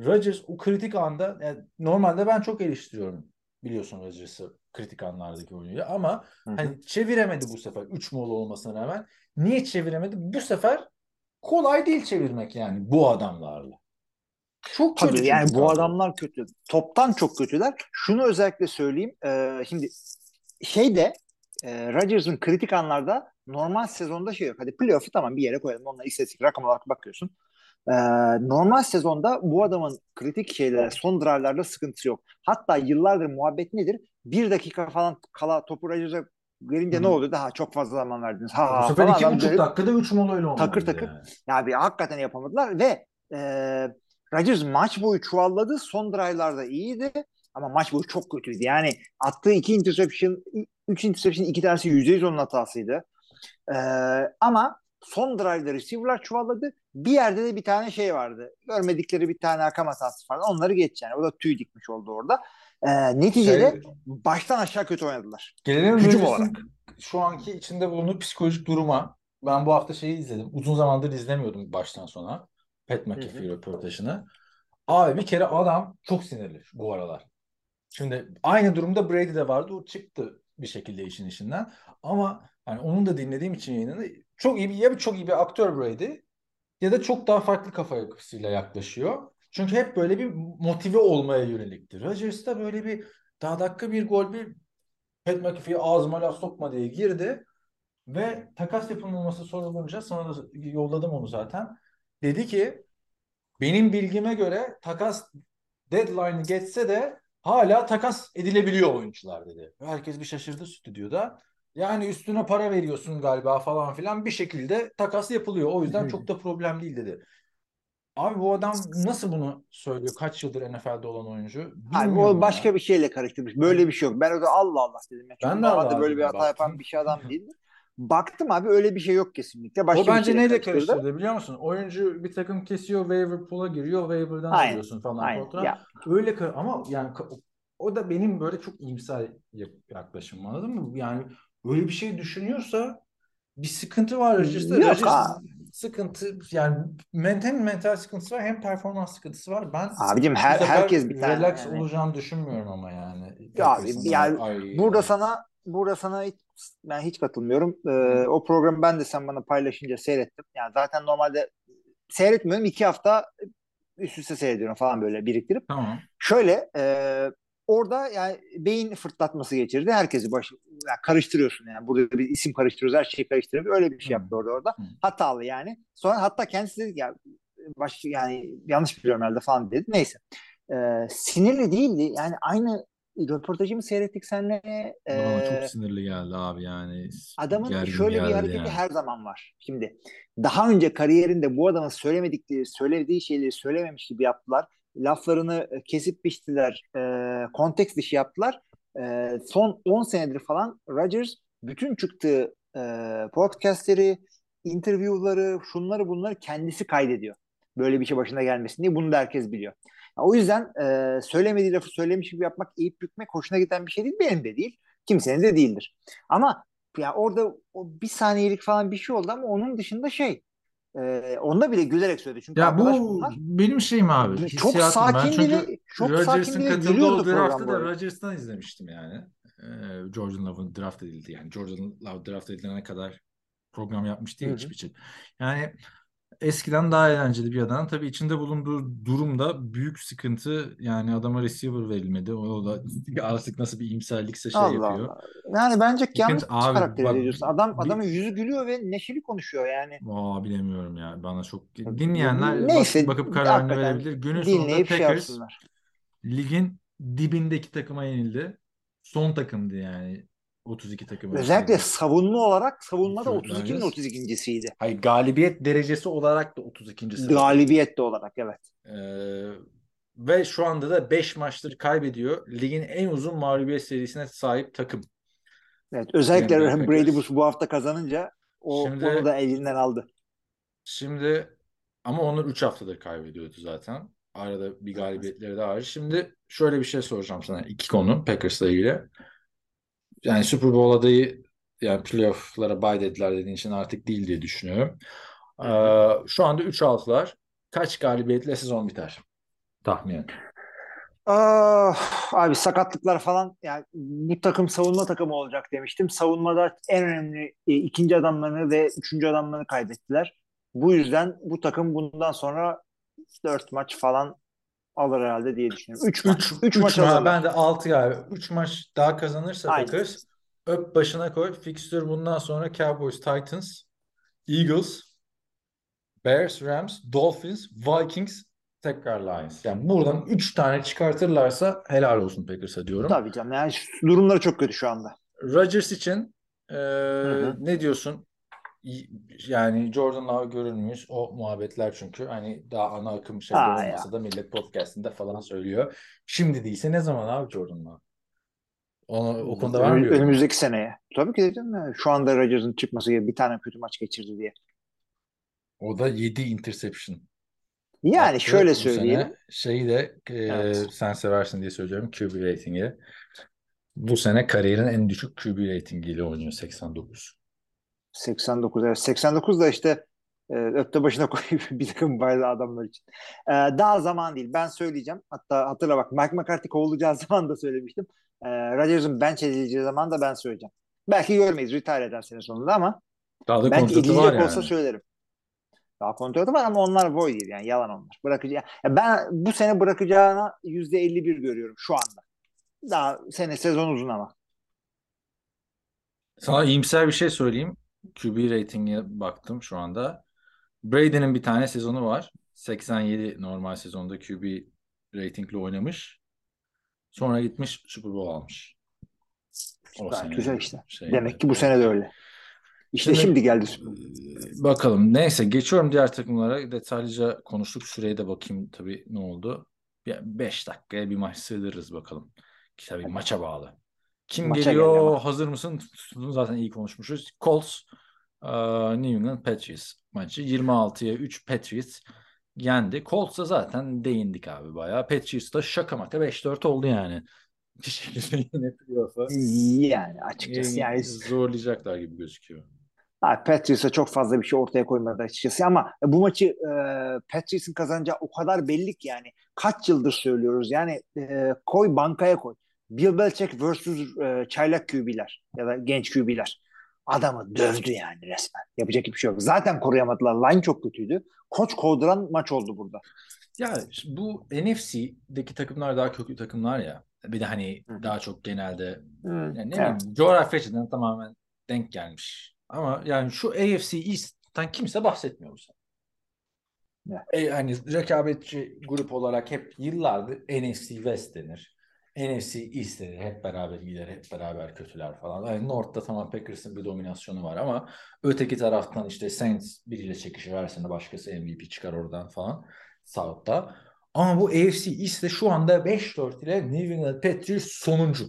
Rodgers o kritik anda yani normalde ben çok eleştiriyorum biliyorsun Rodgers'ı kritik anlardaki oyuncuyu ama Hı hı. hani çeviremedi bu sefer 3 mola olmasına rağmen. Niye çeviremedi? Bu sefer kolay değil çevirmek yani bu adamlarla. Çok kötü Tabii yani çünkü bu adamlar kötü. Toptan çok kötüler. Şunu özellikle söyleyeyim. Ee, şimdi şeyde e, Rodgers'ın kritik anlarda normal sezonda şey yok. Hadi playoff'u tamam bir yere koyalım. Onunla istatistik rakam olarak bakıyorsun. Ee, normal sezonda bu adamın kritik şeylere son drive'larda sıkıntısı yok. Hatta yıllardır muhabbet nedir? Bir dakika falan kala topu Rodgers'a verince Hı. ne oluyor? Daha çok fazla zaman verdiniz. Ha, Bu ha, sefer falan. iki buçuk dönüp- dakikada 3 molayla olmadı. Takır takır. yani. Ya bir hakikaten yapamadılar ve e, Rodgers maç boyu çuvalladı. Son drive'larda iyiydi ama maç boyu çok kötüydü. Yani attığı iki interception, üç interception iki tanesi %100 onun hatasıydı. E, ama son drive'da receiver'lar çuvalladı. Bir yerde de bir tane şey vardı. Görmedikleri bir tane akam hatası vardı. Onları geç yani. O da tüy dikmiş oldu orada. E, neticede Şey, baştan aşağı kötü oynadılar. Gelelim Hücum olarak. şu anki içinde bulunduğu psikolojik duruma. Ben bu hafta şeyi izledim. Uzun zamandır izlemiyordum baştan sona. Pat McAfee röportajını. Abi bir kere adam çok sinirli bu aralar. Şimdi aynı durumda Brady de vardı. O çıktı bir şekilde işin içinden. Ama hani onun da dinlediğim için yayınını çok iyi bir ya bir çok iyi bir aktör Brady ya da çok daha farklı kafa yapısıyla yaklaşıyor. Çünkü hep böyle bir motive olmaya yöneliktir. Rodgers da böyle bir daha dakika bir gol bir Pat McAfee'ye ağzıma laf sokma diye girdi ve takas yapılmaması sorulunca sonra da yolladım onu zaten. Dedi ki benim bilgime göre takas deadline'ı geçse de hala takas edilebiliyor oyuncular dedi. Herkes bir şaşırdı stüdyoda. Yani üstüne para veriyorsun galiba falan filan bir şekilde takas yapılıyor. O yüzden çok da problem değil dedi. Abi bu adam nasıl bunu söylüyor? Kaç yıldır NFL'de olan oyuncu? Abi Bilmiyorum o başka ya. bir şeyle karıştırmış. Böyle bir şey yok. Ben orada Allah Allah dedim. Ya. Çünkü Ben de Allah Allah böyle bir hata yapan bir şey adam değil. Baktım abi öyle bir şey yok kesinlikle. Başka O bir bence şeyle neyle karıştırdı. karıştırdı biliyor musun? Oyuncu bir takım kesiyor, waiver pool'a giriyor, waiver'dan Aynen, alıyorsun falan Aynen. Ya, Öyle kar- ama yani o da benim böyle çok iyimser yak- yaklaşımım anladın mı? Yani böyle bir şey düşünüyorsa bir sıkıntı var Rodgers'ta. Yok Rodgers. Sıkıntı yani mental mental sıkıntısı var hem performans sıkıntısı var. Ben abicim her, herkes bir tane. relax yani. olacağını düşünmüyorum ama yani. Ya abi, yani ay- Burada sana burada sana hiç, ben hiç katılmıyorum. Ee, o programı ben de sen bana paylaşınca seyrettim. Yani zaten normalde seyretmiyorum. iki hafta üst üste seyrediyorum falan böyle biriktirip. Tamam. Şöyle e, orada yani beyin fırtlatması geçirdi. Herkesi baş, yani karıştırıyorsun yani. Burada bir isim karıştırıyoruz. Her şeyi karıştırıyoruz. Öyle bir şey Hı. yaptı orada orada. Hı. Hatalı yani. Sonra hatta kendisi dedi ki ya baş, yani yanlış biliyorum herhalde falan dedi. Neyse. E, sinirli değildi. Yani aynı röportajımı seyrettik bana E, çok sinirli geldi abi yani. Adamın Gergin şöyle bir hareketi yani. her zaman var. Şimdi daha önce kariyerinde bu adamın söylemedikleri, söylediği şeyleri söylememiş gibi yaptılar. Laflarını e, kesip biçtiler. E, konteks dışı yaptılar. E, son 10 senedir falan Rodgers bütün çıktığı e, podcastleri, interviewları, şunları bunları kendisi kaydediyor. Böyle bir şey başına gelmesin diye. Bunu da herkes biliyor. O yüzden e, söylemediği lafı söylemiş gibi yapmak, eğip bükmek hoşuna giden bir şey değil. Benim de değil. Kimsenin de değildir. Ama ya orada o bir saniyelik falan bir şey oldu ama onun dışında şey e, onda bile gülerek söyledi. Çünkü Ya bu bunlar benim şeyim abi. çok çünkü ve çok ve katıldığı gülüyordu o draftı program da. Rodgers'tan izlemiştim yani. Ee, Jordan Love'ın draft edildi yani. Jordan Love draft edilene kadar program yapmıştı ya Hı hı. ekip için. Yani eskiden daha eğlenceli bir adam. Tabii içinde bulunduğu durumda büyük sıkıntı. Yani adama receiver verilmedi. O da artık nasıl bir iyimserlikse şey Allah yapıyor. Allah. Yani bence yanlış abi, karakter bak, ediyorsun. Adam adamın yüzü gülüyor ve neşeli konuşuyor yani. Aa bilemiyorum ya. Bana çok dinleyenler Neyse, bak- bakıp kararını verebilir. Günün sonunda şey Packers yapsınlar. ligin dibindeki takıma yenildi. Son takımdı yani 32 takım Özellikle arasında. savunma olarak savunmada Detroit 32'nin Lions. 32.siydi. Hayır galibiyet derecesi olarak da 32. sırada. Galibiyet de olarak evet. Ee, ve şu anda da 5 maçtır kaybediyor. Ligin en uzun mağlubiyet serisine sahip takım. Evet, özellikle Bay Brady bu, bu hafta kazanınca o Şimdi- onu da elinden aldı. Şimdi ama onlar 3 haftadır kaybediyordu zaten. Arada bir galibiyetleri daha var. Şimdi şöyle bir şey soracağım sana. iki konu Packers'la ilgili. Yani Super Bowl adayı yani playoff'lara bay dediler dediğin için artık değil diye düşünüyorum. Ee, şu anda 3-6'lar. Kaç galibiyetle sezon biter? Tahminen. Ah, abi sakatlıklar falan yani bu takım savunma takımı olacak demiştim. Savunmada en önemli e, ikinci adamlarını ve üçüncü adamlarını kaybettiler. Bu yüzden bu takım bundan sonra 4 maç falan alır herhalde diye düşünüyorum. 3 maç. 3 Üç maç ma- alırlar. Ben de 6 galiba. 3 maç daha kazanırsa Aynen. Packers öp başına koy. Fixture bundan sonra Cowboys, Titans, Eagles, Bears, Rams, Dolphins, Vikings, tekrar Lions. Yani buradan 3 tane çıkartırlarsa helal olsun Packers'a diyorum. Tabii canım. Yani durumları çok kötü şu anda. Rodgers için e, hı. ne diyorsun? Yani Jordan Love görür müyüz? O muhabbetler çünkü hani daha ana akım şeyler Ha ya. olmasa da millet podcastinde falan söylüyor. Şimdi değilse ne zaman abi Jordan Love? Ona, o konuda var mı? Önümüzdeki seneye. Tabii ki dedim ya. Şu anda Rodgers'ın çıkması gibi bir tane kötü maç geçirdi diye. O da 7 interception. Yani attı şöyle bu söyleyelim. sene. Şeyi de e, Evet. sen seversin diye söylüyorum QB ratingi. Bu sene kariyerin en düşük QB ratingiyle oynuyor 89. 89 evet. 89 da işte e, öpte başına koyup bir takım bazı adamlar için. E, daha zaman değil. Ben söyleyeceğim. Hatta hatırla bak Mike McCarthy kovulacağı zaman da söylemiştim. E, Rodgers'ın bench edileceği zaman da ben söyleyeceğim. Belki görmeyiz. Retire eder sene sonunda ama Daha da belki edilecek var yani. olsa söylerim. Daha kontratı var ama onlar boy değil yani yalan onlar. Bırakacağı. Ya ben bu sene bırakacağına %51 görüyorum şu anda. Daha sene sezon uzun ama. Sana iyimser bir şey söyleyeyim. QB rating'e baktım şu anda. Brady'nin bir tane sezonu var. 87 normal sezonda QB ratingle oynamış. Sonra gitmiş Super Bowl almış. O sene güzel işte. şeyde. Demek ki bu sene de öyle. İşte Şimdi- şimdi geldi. Ee, Bakalım. Neyse geçiyorum diğer takımlara. Detaylıca konuştuk. Süreye de bakayım tabii ne oldu. 5 dakikaya bir maç sığdırırız bakalım. Ki tabii maça bağlı. Kim Maça geliyor? ama. Hazır mısın? Zaten iyi konuşmuşuz. Colts, e, New England Patriots maçı. 26'ya 3 Patriots yendi. Colts'a zaten değindik abi bayağı. Patriots da şaka maka 5-4 oldu yani. Bir şekilde yine playoff'a Yani açıkçası yani zorlayacaklar gibi gözüküyor. Patriots'a çok fazla bir şey ortaya koymadı açıkçası ama bu maçı e, Patriots'ın kazanacağı o kadar belli ki yani kaç yıldır söylüyoruz yani e, koy bankaya koy. Bill Belichick vs. E, çaylak QB'ler ya da genç QB'ler. Adamı dövdü yani resmen. Yapacak hiçbir şey yok. Zaten koruyamadılar. Line çok kötüydü. Koç kovduran maç oldu burada. Ya bu NFC'deki takımlar daha köklü takımlar ya. Bir de hani Hı. daha çok genelde yani ne Evet. bileyim coğrafya açıdan tamamen denk gelmiş. Ama yani şu AFC East'ten kimse bahsetmiyor bu sene. Evet. E, hani rekabetçi grup olarak hep yıllardır NFC West denir. NFC East denir. Hep beraber gider, hep beraber kötüler falan. Yani North'ta tamam Packers'ın bir dominasyonu var ama öteki taraftan işte Saints biriyle çekişir her sene başkası MVP çıkar oradan falan. South'ta. Ama bu AFC East'te şu anda 5-4 ile New England Patriots sonuncu.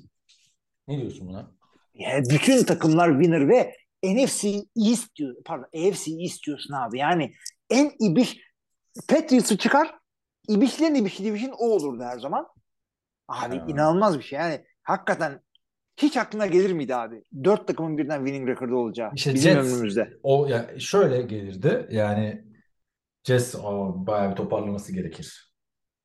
Ne diyorsun buna? Yani bütün takımlar winner ve NFC East diyor. Pardon AFC East diyorsun abi. Yani en ibiş Patriots'ı çıkar ibişlerin ibişi division o olurdu her zaman. Abi Ha. inanılmaz bir şey. Yani hakikaten hiç aklına gelir miydi abi? Dört takımın birden winning record'ı olacağı. İşte bizim Jets- ömrümüzde. O ya şöyle gelirdi. Yani Jets o, bayağı bir toparlaması gerekir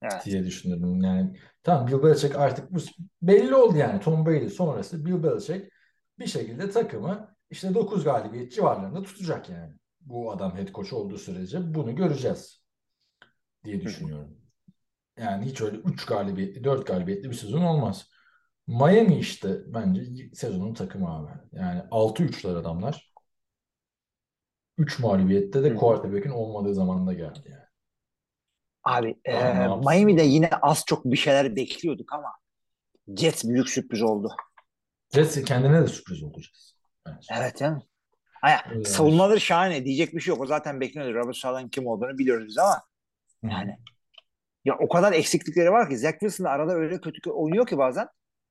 Evet. diye düşünürdüm. Yani tamam Bill Belichick artık bu belli oldu yani Tom Brady sonrası Bill Belichick bir şekilde takımı işte 9 galibiyet civarlarında tutacak yani. Bu adam head coach olduğu sürece bunu göreceğiz diye düşünüyorum. Yani hiç öyle 3 galibiyetli 4 galibiyetli bir sezon olmaz. Miami işte bence sezonun takımı abi. Yani 6-3'ler adamlar. 3 mağlubiyette de quarterback'in olmadığı zamanında geldi yani. Abi e, yapsın? Miami'de yine az çok bir şeyler bekliyorduk ama Jets büyük sürpriz oldu. Jets kendine de sürpriz olacağız. Bence. Evet değil mi? Aya, Öyle savunmaları şahane. Diyecek bir şey yok. O zaten bekleniyordu. Robert Salah'ın kim olduğunu biliyoruz biz ama yani ya o kadar eksiklikleri var ki Zach Wilson da arada öyle kötü oynuyor ki bazen.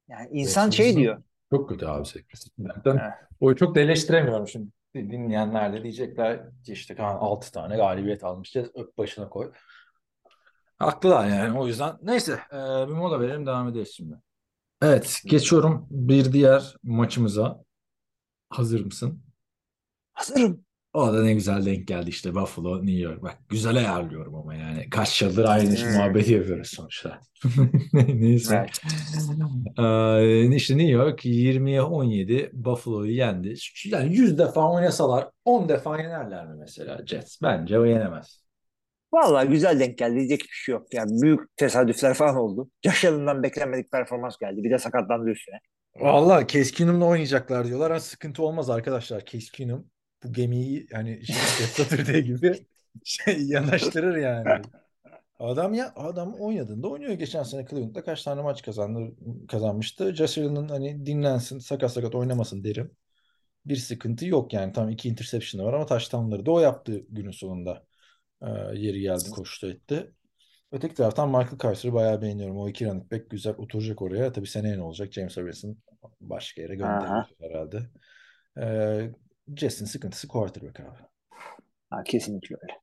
Yani insan Zach şey diyor. Çok kötü abi Zach Wilson. Evet. o çok da eleştiremiyorum şimdi. Dinleyenler de diyecekler işte Kaan 6 tane galibiyet almışız. Öp başına koy. Haklılar yani o yüzden. Neyse e, bir mola verelim devam ederiz şimdi. Evet geçiyorum bir diğer maçımıza. Hazır mısın? Hazırım. O da ne güzel denk geldi işte Buffalo, New York. Bak güzel ayarlıyorum ama yani. Kaç yıldır aynı Hmm. muhabbeti yapıyoruz sonuçta. Neyse. Evet. Ee, işte New York 20'ye 17 Buffalo'yu yendi. Yani 100 defa oynasalar 10 defa yenerler mi mesela Jets? Bence o yenemez. Vallahi güzel denk geldi. Diyecek bir şey yok. Yani büyük tesadüfler falan oldu. Allen'dan beklenmedik performans geldi. Bir de sakatlandı üstüne. Vallahi Case Keenum'la oynayacaklar diyorlar. ama sıkıntı olmaz arkadaşlar. Case Keenum bu gemiyi hani Saturday gibi şey yanaştırır yani. Adam ya adam oynadığında oynuyor. Geçen sene Cleveland'da kaç tane maç kazandı, kazanmıştı. Josh Allen'ın hani dinlensin, sakat sakat oynamasın derim. Bir sıkıntı yok yani. Tam iki interception'ı var ama touchdown'ları da o yaptı günün sonunda. Ee, yeri geldi, koştu etti. Öteki taraftan Michael Carter'ı bayağı beğeniyorum. O iki running back güzel oturacak oraya. Tabii seneye ne olacak? James Harrison başka yere gönderilir herhalde. Ee, Jets'in sıkıntısı quarterback abi. Ha, kesinlikle öyle.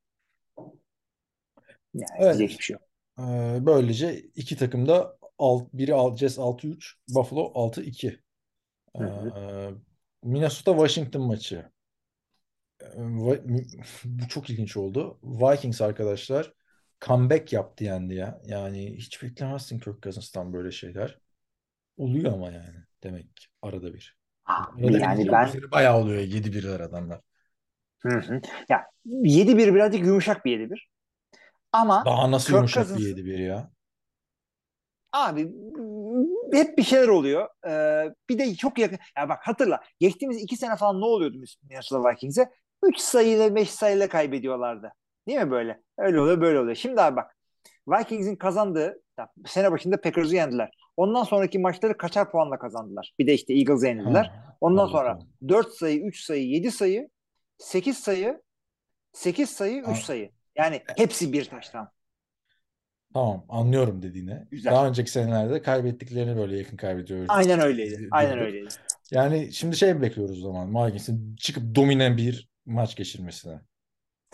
Yani Evet. diyecek bir şey yok. Ee, böylece iki takım da alt, biri alt, Jets 6-3, Buffalo 6-2. Hı hı. Ee, Minnesota Washington maçı. Ee, Bu çok ilginç oldu. Vikings arkadaşlar comeback yaptı yendi ya. Yani hiç beklemezsin Kirk Cousins'tan böyle şeyler. Oluyor ama yani demek ki arada bir. Arada bir yani ben sene bayağı oluyor 7-1'ler adamlar. Hı hı. Ya 7-1 birazcık yumuşak bir 7-1. Ama Daha nasıl Kirk yumuşak bir Cousins- 7-1 ya? abi hep bir şeyler oluyor. Ee, bir de çok yakın. Ya bak hatırla. Geçtiğimiz iki sene falan ne oluyordu Minnesota Vikings'e? 3 sayıyla 5 sayıyla kaybediyorlardı. Değil mi böyle? Öyle oluyor böyle oluyor. Şimdi abi bak Vikings'in kazandığı ya, sene başında Packers'ı yendiler. Ondan sonraki maçları kaçar puanla kazandılar. Bir de işte Eagles'ı yenildiler. Ondan hadi sonra bakalım. 4 sayı, 3 sayı, 7 sayı, 8 sayı, 8 sayı, 3 Aa. sayı. Yani hepsi bir taştan. Tamam anlıyorum dediğine. Güzel. Daha önceki senelerde kaybettiklerini böyle yakın kaybediyoruz. Aynen öyleydi. Aynen öyleydi. Yani şimdi şey bekliyoruz o zaman. Malkins'in çıkıp domine bir maç geçirmesine.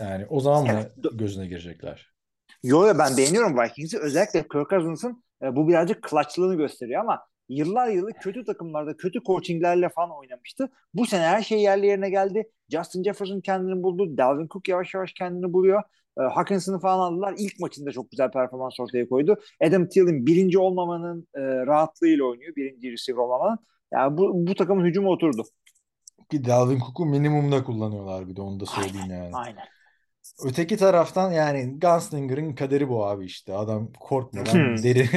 Yani o zaman mı Evet, do- gözüne girecekler? Yo ben beğeniyorum Vikings'i. Özellikle Kirk Cousins'ın e, bu birazcık clutchlığını gösteriyor ama yıllar yılı kötü takımlarda kötü coachinglerle falan oynamıştı. Bu sene her şey yerli yerine geldi. Justin Jefferson kendini buldu. Dalvin Cook yavaş yavaş kendini buluyor. E, Hawkinson'ı falan aldılar. İlk maçında çok güzel performans ortaya koydu. Adam Thielen birinci olmamanın e, rahatlığıyla oynuyor. Birinci receiver olmamanın. Yani bu, bu takımın hücumu oturdu. Ki Dalvin Cook'u minimumda kullanıyorlar bir de onu da söyleyeyim yani. Aynen. Öteki taraftan yani Gunslinger'ın kaderi bu abi işte. Adam korkmadan Hmm. deri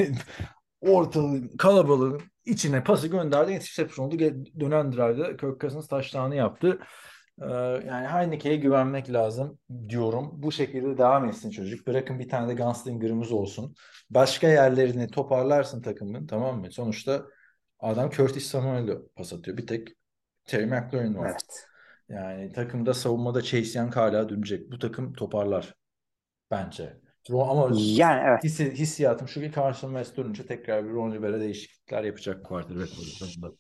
ortalığın kalabalığın içine pası gönderdi. Interception oldu. Dönen drive'da Kirk Cousins taşlarını yaptı. Ee, yani Heineke'ye güvenmek lazım diyorum. Bu şekilde devam etsin çocuk. Bırakın bir tane de Gunslinger'ımız olsun. Başka yerlerini toparlarsın takımın tamam mı? Sonuçta adam Curtis Samuel'e pas atıyor. Bir tek Terry McLaurin var. Evet. Yani takımda savunmada Chase Young hala dönecek. Bu takım toparlar bence. Ama Yani evet. hissi, hissiyatım şu ki Carson Wentz dönünce tekrar bir Ron Rivera değişiklikler yapacak quarterback pozisyonunda.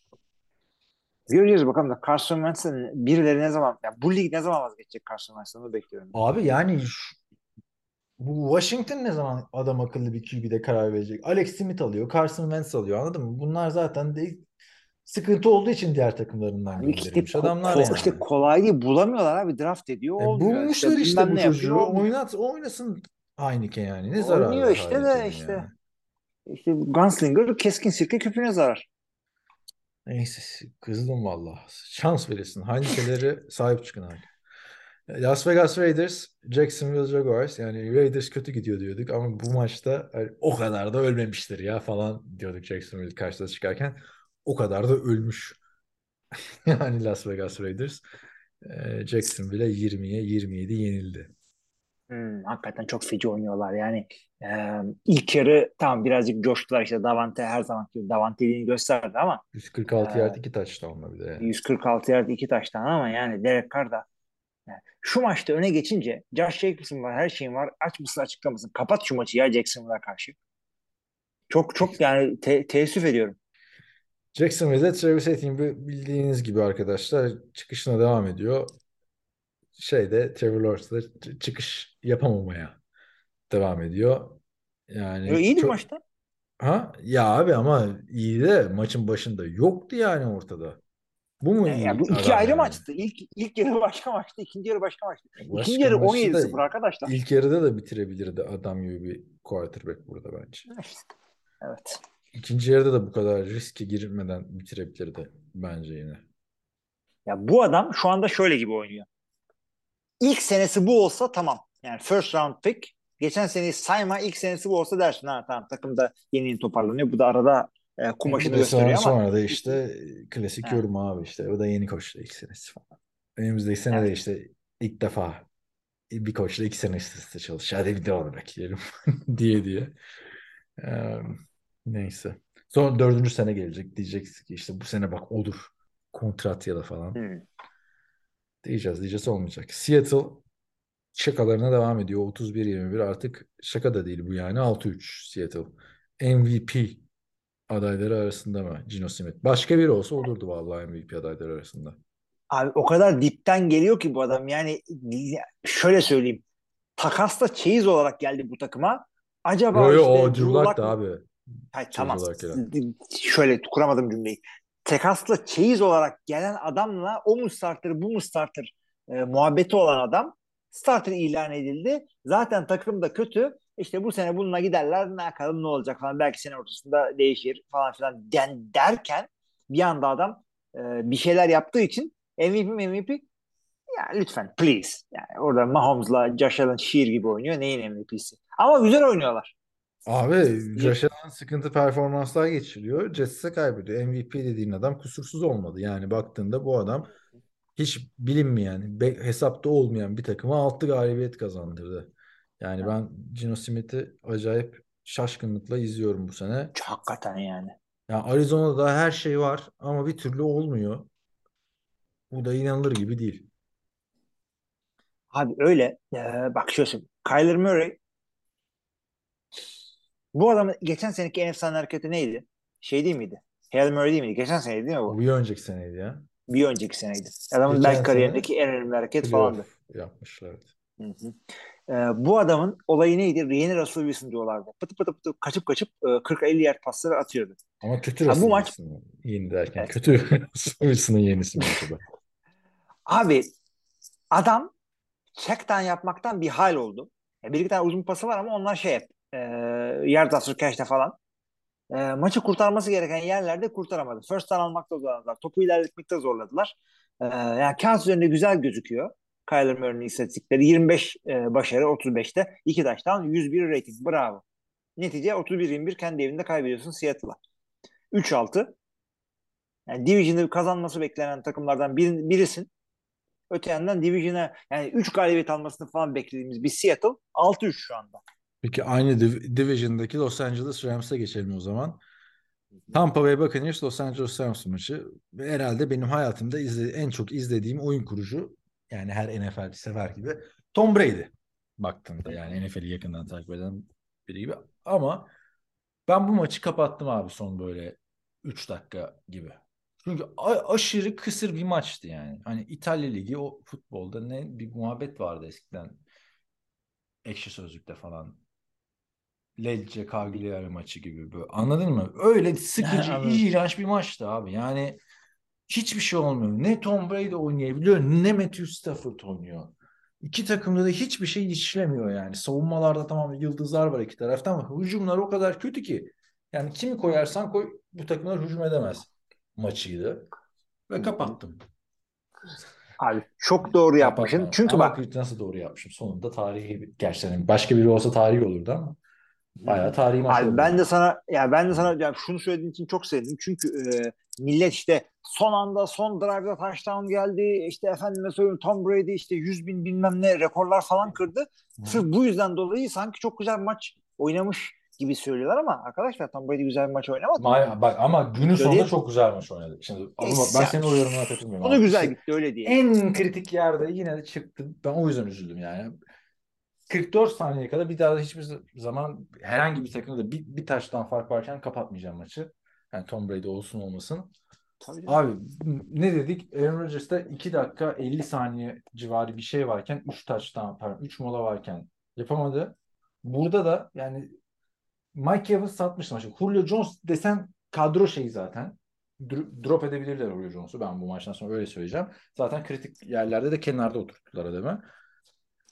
Göreceğiz bakalım da Carson Wentz'in birileri ne zaman yani bu lig ne zaman vazgeçecek Carson Wentz'ten onu bekliyorum. Abi yani bu Washington ne zaman adam akıllı bir QB'de karar verecek? Alex Smith alıyor, Carson Wentz alıyor anladın mı? Bunlar zaten de sıkıntı olduğu için diğer takımlarından işte, gönderilmiş ko- adamlar ko- yani. işte kolay değil bulamıyorlar abi draft ediyor E, bulmuşlar işte bilmem bu yapıyor, çocuğu. Oynat, oynasın Heineken yani. Ne zararı Oynuyor işte de Heineken'in işte. yani? İşte Gunslinger keskin sirke küpüne zarar. Neyse kızdım valla. Şans verirsin. Heineken'lere sahip çıkın abi. Las Vegas Raiders, Jacksonville Jaguars. Yani Raiders kötü gidiyor diyorduk ama bu maçta o kadar da ölmemiştir ya falan diyorduk Jacksonville karşıda çıkarken. O kadar da ölmüş. Yani Las Vegas Raiders e, Jacksonville'e 20'ye 27 yenildi. Hmm, hakikaten çok feci oynuyorlar yani. e, ilk yarı tamam birazcık coştular işte Davante her zaman Davante'liğini gösterdi ama 146 Ee, yard 2 touchdown'la bir de yani. 146 yard iki taştan ama yani Derek Carr da yani şu maçta öne geçince Josh Jacobs'ın var her şeyin var aç mısın açıkla mısın kapat şu maçı ya Jacksonville'a karşı. Çok çok yani te- teessüf ediyorum. Jacksonville'de Travis Etienne bildiğiniz gibi arkadaşlar çıkışına devam ediyor. Şeyde Trevor Lawrence da ç- çıkış yapamamaya devam ediyor. Yani Yo, iyiydi çok- maçta. Ha ya abi ama iyi de maçın başında yoktu yani ortada. Bu mu iyi Ya bu iki ayrı yani? maçtı. İlk ilk yarı başka maçtı, ikinci yarı başka maçtı. Başka İkinci yarı maçı da 17-0 arkadaşlar. İlk yarıda da bitirebilirdi adam gibi bir quarterback burada bence. İşte, Evet. İkinci yarıda da bu kadar riske girmeden bitirebilirdi bence yine. Ya bu adam şu anda şöyle gibi oynuyor. İlk senesi bu olsa tamam. Yani first round pick. Geçen seneyi sayma ilk senesi bu olsa dersin. Ha tamam takımda yeni yeni toparlanıyor. Bu da arada e, kumaşını Bir de sonra, gösteriyor ama sonra da işte e, klasik Ha. yorum abi işte. O da yeni koçla ilk senesi falan. Önümüzdeki sene de Evet. işte ilk defa bir koçla iki sene üst üste çalış. Hadi bir de onu bekleyelim diye diye. Ee, neyse. Sonra dördüncü sene gelecek. Diyeceksin ki işte bu sene bak olur. Kontrat ya da falan. Hmm. Diyeceğiz diyeceğiz olmayacak. Seattle şakalarına devam ediyor. 31-21 artık şaka da değil bu yani. 6-3 Seattle. MVP adayları arasında mı Gino Smith? Başka biri olsa olurdu vallahi MVP adayları arasında. Abi o kadar dipten geliyor ki bu adam. Yani şöyle söyleyeyim. Takasla çeyiz olarak geldi bu takıma. Acaba Yo yo işte o Drew Luck da abi. Hayır, tamam. Şöyle kuramadım cümleyi. Takasla çeyiz olarak gelen adamla o mu starter bu mu starter e, muhabbeti olan adam starter ilan edildi. Zaten takım da kötü. İşte bu sene bununla giderler ne yapalım ne olacak falan belki sene ortasında değişir falan filan den, derken bir anda adam e, bir şeyler yaptığı için MVP MVP ya lütfen please. Yani orada Mahomes'la Josh Allen şiir gibi oynuyor. Neyin MVP'si? Ama güzel oynuyorlar. Abi Josh Allen sıkıntı performanslar geçiriyor. Jets'e kaybediyor. MVP dediğin adam kusursuz olmadı. Yani baktığında bu adam hiç bilinmeyen, be- hesapta olmayan bir takıma 6 galibiyet kazandırdı. Yani ben Gino Smith'i acayip şaşkınlıkla izliyorum bu sene. Hakikaten yani. Ya Arizona'da her şey var ama bir türlü olmuyor. Bu da inanılır gibi değil. Abi öyle. Ee, bak şöyle. Kyler Murray bu adamın geçen seneki en efsane hareketi neydi? Şey değil miydi? Hail Murray değil miydi? Geçen seneydi değil mi bu? Bir önceki seneydi ya. Bir önceki seneydi. Adamın Geçen belki kariyerindeki en önemli hareket falandı. Yapmışlardı. Hı hı. Ee, bu adamın olayı neydi? Yeni Russell Wilson diyorlardı. Pıtı pıtı pıtı kaçıp kaçıp e, 40-50 yard pasları atıyordu. Ama kötü Ha, bu Russell maç- yeni derken Evet. kötü Russell Wilson'ın yenisi mi acaba? Abi adam checkdown yapmaktan bir hal oldu. Bir iki tane uzun pası var ama onlar şey hep e, yard after catch'te falan. E, maçı kurtarması gereken yerlerde kurtaramadı. First down almakta zorladılar. Topu ilerletmekte zorladılar. E, yani kağıt üzerinde güzel gözüküyor. Kyler Murray'nin istatistikleri 25 e, başarı 35'te 2 touchdown 101 rating. Bravo. Netice 31-21 kendi evinde kaybediyorsun Seattle'a. 3-6. Yani Division'ı kazanması beklenen takımlardan bir, birisin. Öte yandan Division'a yani 3 galibiyet almasını falan beklediğimiz bir Seattle 6-3 şu anda. Peki aynı div- Division'daki Los Angeles Rams'a geçelim o zaman. Tampa Bay Buccaneers Los Angeles Rams maçı herhalde benim hayatımda izle, en çok izlediğim oyun kurucu yani her NFL sever gibi Tom Brady baktığımda yani NFL'i yakından takip eden biri gibi ama ben bu maçı kapattım abi son böyle 3 dakika gibi. Çünkü aşırı kısır bir maçtı yani. Hani İtalya Ligi o futbolda ne bir muhabbet vardı eskiden. Ekşi Sözlük'te falan. Lecce Cagliari maçı gibi böyle. Anladın mı? Öyle sıkıcı, Anladım. iğrenç bir maçtı abi. Yani hiçbir şey olmuyor. Ne Tom Brady oynayabiliyor ne Matthew Stafford oynuyor. İki takımda da hiçbir şey işlemiyor yani. Savunmalarda tamam yıldızlar var iki tarafta ama hücumlar o kadar kötü ki. Yani kimi koyarsan koy bu takımlar hücum edemez maçıydı. Ve kapattım. Abi çok doğru yapmışsın. Çünkü Ama bak nasıl doğru yapmışım. Sonunda tarihi gerçekten başka biri olsa tarihi olurdu ama bayağı tarihi maç. Abi ben de sana ya ben de sana yani şunu söylediğin için çok sevindim. Çünkü e, millet işte son anda son drive'da touchdown geldi. İşte efendime söyleyeyim Tom Brady işte 100 bin bilmem ne rekorlar falan kırdı. Sırf bu yüzden dolayı sanki çok güzel maç oynamış gibi söylüyorlar ama arkadaşlar Tom Brady güzel bir maç oynamadı. Ma- bak ama günün Öyle sonunda değil. çok güzel maç oynadı. Şimdi ama ben ya- senin o yorumuna katılmıyorum. Onu abi. güzel İşte gitti öyle diye. En kritik yerde yine de çıktı. Ben o yüzden üzüldüm yani. 44 saniye kadar bir daha da hiçbir zaman herhangi bir takımda da bir, bir taştan fark varken kapatmayacağım maçı. Yani Tom Brady olsun olmasın. Tabii. Abi ne dedik? Aaron Rodgers'ta 2 dakika 50 saniye civarı bir şey varken 3 taştan pardon 3 mola varken yapamadı. Burada da yani Mike Evans satmıştı maçı. Julio Jones desen kadro şeyi zaten. Dro- Drop edebilirler Julio Jones'u. Ben bu maçtan sonra öyle söyleyeceğim. Zaten kritik yerlerde de kenarda oturttular adamı.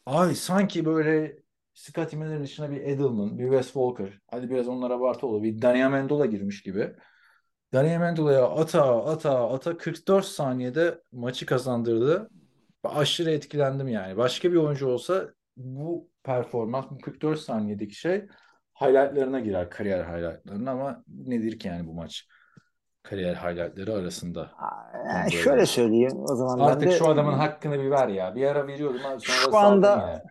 Abi sanki böyle Scottie Miller'ın içine bir Edelman, bir Wes Walker, hadi biraz onlar abartı olur. Bir Dani Amendola girmiş gibi. Dani Amendola'ya ata ata ata 44 saniyede maçı kazandırdı. Aşırı etkilendim yani. Başka bir oyuncu olsa bu performans, bu 44 saniyedeki şey highlightlarına girer, kariyer highlightlarına ama nedir ki yani bu maç kariyer highlightları arasında. Yani şöyle söyleyeyim o zaman ben Artık de şu adamın hakkını bir ver ya. Bir ara veriyordum abi sonra Şu anda- ya.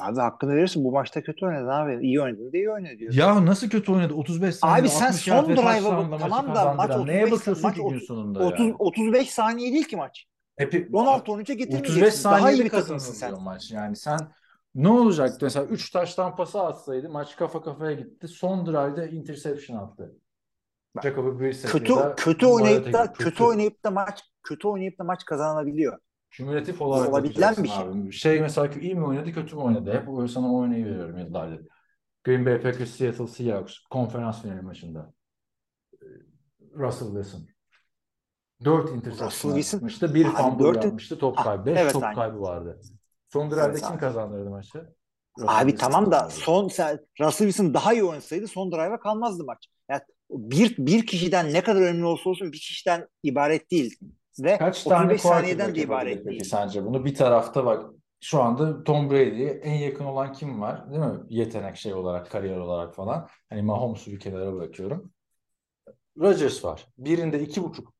abi hakkını verirsin bu maçta kötü oynadı abi. İyi oynadı da iyi oynadı diyor. Ya nasıl kötü oynadı? 35 saniyede Abi sen 60 son drive'a bak. Tamam da maç kazandıran. Neye 35 bakıyorsun maç ki gün sonunda 30 ya? 35 saniye değil ki maç. Hepi, 16-13'e getirmeyeceksin. 35 Daha iyi bir takımsın sen. maç. Yani sen ne olacaktı? Mesela 3 taştan pası atsaydı maç kafa kafaya gitti. Son drive'da interception attı. Jacoby Brissett Kötü kötü oynayıp da kötü oynayıp da maç kötü oynayıp da maç kazanabiliyor. Kümülatif olarak olabilen bir şey. abi. Şey mesela iyi mi oynadı kötü mü oynadı? Hep o- sana o örneği veriyorum yıllardır. Green Bay Packers Seattle Seahawks konferans finali maçında. Ee, Russell Wilson. 4 interception atmıştı. Bir fumble dört- yapmıştı. Top Ah, kaybı. 5 evet, top aynen. kaybı vardı. Son drive'de Evet, kim kazandırdı maçı? Russell Abi Wilson tamam da son sen, Russell Wilson daha iyi oynasaydı son drive'a kalmazdı maç. Bir, bir kişiden ne kadar önemli olsa olsun bir kişiden ibaret değil. Ve Kaç tane 35 saniyeden quarterback de ibaret değil. sence bunu? Bir tarafta bak şu anda Tom Brady'ye en yakın olan kim var? Değil mi? Yetenek şey olarak, kariyer olarak falan. Hani Mahomes'u bir kenara bırakıyorum. Rodgers var. Birinde iki buçuk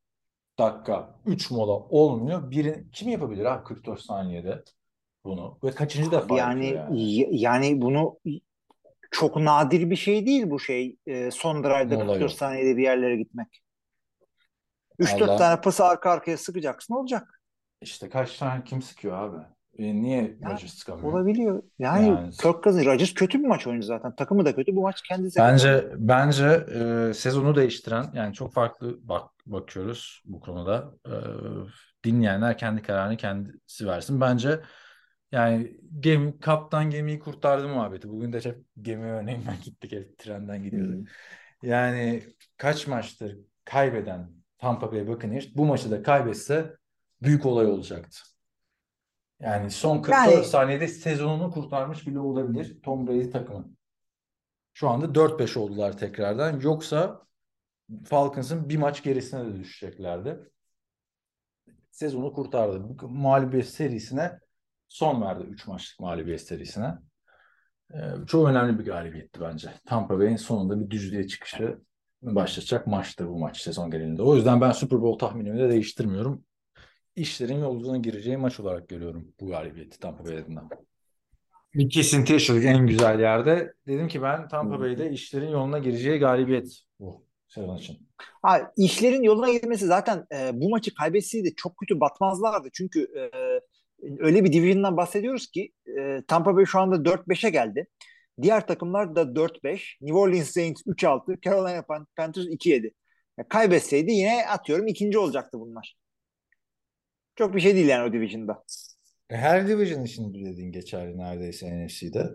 dakika, üç mola olmuyor. Birin, kim yapabilir abi 44 saniyede bunu? Ve kaçıncı defa Yani yani? yani bunu çok nadir bir şey değil bu şey. E, son drive'da Mola 44 yok. saniyede bir yerlere gitmek. 3-4 Allah- tane pası arka arkaya sıkacaksın olacak. İşte kaç tane kim sıkıyor abi? E, niye Ya, Rodgers sıkamıyor? Olabiliyor. Yani, Yani- Kirk Cousins, Rodgers kötü bir maç oynadı zaten. Takımı da kötü. Bu maç kendisi Bence bence e, sezonu değiştiren yani çok farklı bak bakıyoruz bu konuda. E, dinleyenler kendi kararını kendisi versin. Bence yani gemi, kaptan gemiyi kurtardı muhabbeti. Bugün de hep gemi örneğinden gittik. Hep trenden gidiyorduk. Yani kaç maçtır kaybeden Tampa Bay Buccaneers bu maçı da kaybetse büyük olay olacaktı. Yani son 44 Yani- saniyede sezonunu kurtarmış bile olabilir Tom Brady takımı. Şu anda 4-5 oldular tekrardan. Yoksa Falcons'ın bir maç gerisine de düşeceklerdi. Sezonu kurtardı. Mağlubiyet serisine son verdi. 3 maçlık mağlubiyet serisine. Ee, çok önemli bir galibiyetti bence. Tampa Bay'in sonunda bir düzlüğe çıkışı başlayacak maçtı bu maç sezon genelinde. O yüzden ben Super Bowl tahminimi de değiştirmiyorum. İşlerin yoluna gireceği maç olarak görüyorum bu galibiyeti Tampa Bay adına. Bir kesinti yaşadık en güzel yerde. Dedim ki ben Tampa Bay'de işlerin yoluna gireceği galibiyet bu sezon için. Ha, işlerin yoluna girmesi zaten e, bu maçı kaybetseydi çok kötü batmazlardı. Çünkü e, öyle bir division'dan bahsediyoruz ki e, Tampa Bay şu anda 4-5'e geldi. Diğer takımlar da 4-5. New Orleans Saints 3-6. Carolina Pan- Panthers 2-7. Ya, kaybetseydi yine atıyorum ikinci olacaktı bunlar. Çok bir şey değil yani o division'da. E, Her division için dediğin geçerli neredeyse NFC'de.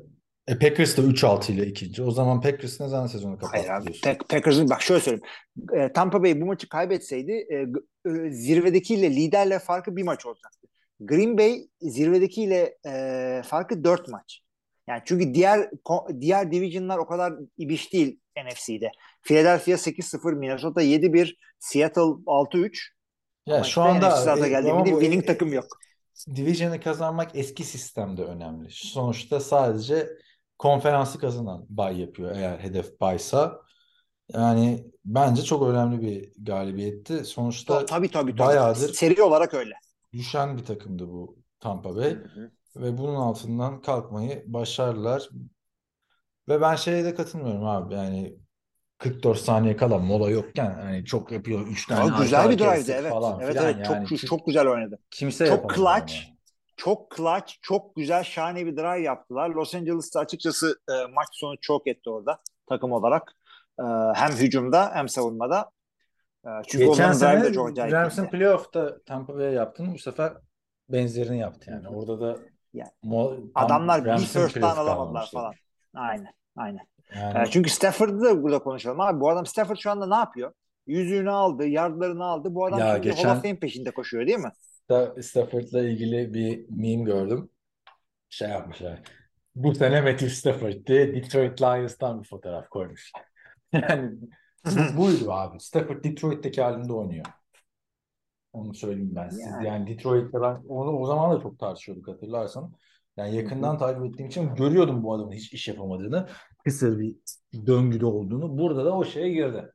E Packers da 3-6 ile ikinci. O zaman Packers ne zaman sezonu Hayır kapattı abi. diyorsun? Pack- Packers'ın bak şöyle söyleyeyim. E, Tampa Bay bu maçı kaybetseydi e, e, zirvedekiyle liderle farkı bir maç olacaktı. Green Bay zirvedekiyle e, farkı dört maç. Yani çünkü diğer diğer division'lar o kadar ibiş değil NFC'de. Philadelphia 8-0, Minnesota 7-1, Seattle 6-3. Ya Ama şu işte anda e, ama bu winning e, takım yok. Division'ı kazanmak eski sistemde önemli. Sonuçta sadece konferansı kazanan bay yapıyor eğer hedef baysa. Yani bence çok önemli bir galibiyetti. Sonuçta tabii tabii tabii. bayağıdır Seri olarak öyle. Düşen bir takımdı bu Tampa Bay. Ve bunun altından kalkmayı başardılar. Ve ben şeye de katılmıyorum abi. Yani 44 saniye kala mola yokken hani çok yapıyor 3 tane arka güzel bir drive'di evet. falan Evet evet yani. çok Kim- çok güzel oynadı. kimse Çok clutch. onu. Çok clutch, çok güzel, şahane bir drive yaptılar. Los Angeles'ta açıkçası e, maç sonu çok etti orada takım olarak. E, hem hücumda hem savunmada. E, çünkü Geçen sene. Rams'ın playoff'ta Tampa Bay'e yaptığını bu sefer benzerini yaptı yani. Orada da Yani mo- Adamlar bir first down alamadılar falan. Aynen, aynen. Yani E, çünkü Stafford'ı da burada konuşalım abi. Bu adam Stafford şu anda ne yapıyor? Yüzüğünü aldı, yardlarını aldı. Bu adam Ya şimdi geçen- Hall of Fame peşinde koşuyor değil mi? Stafford'la ilgili bir meme gördüm. Şey yapmışlar. Bu sene Matthew Stafford diye Detroit Lions'tan bir fotoğraf koymuş. Yani buydu abi. Stafford Detroit'teki halinde oynuyor. Onu söyleyeyim ben size. Yani. Yani Detroit'te ben onu o zaman da çok tartışıyorduk hatırlarsan. Yani yakından takip ettiğim için görüyordum bu adamın hiç iş yapamadığını. Kısır bir döngüde olduğunu. Burada da o şeye girdi.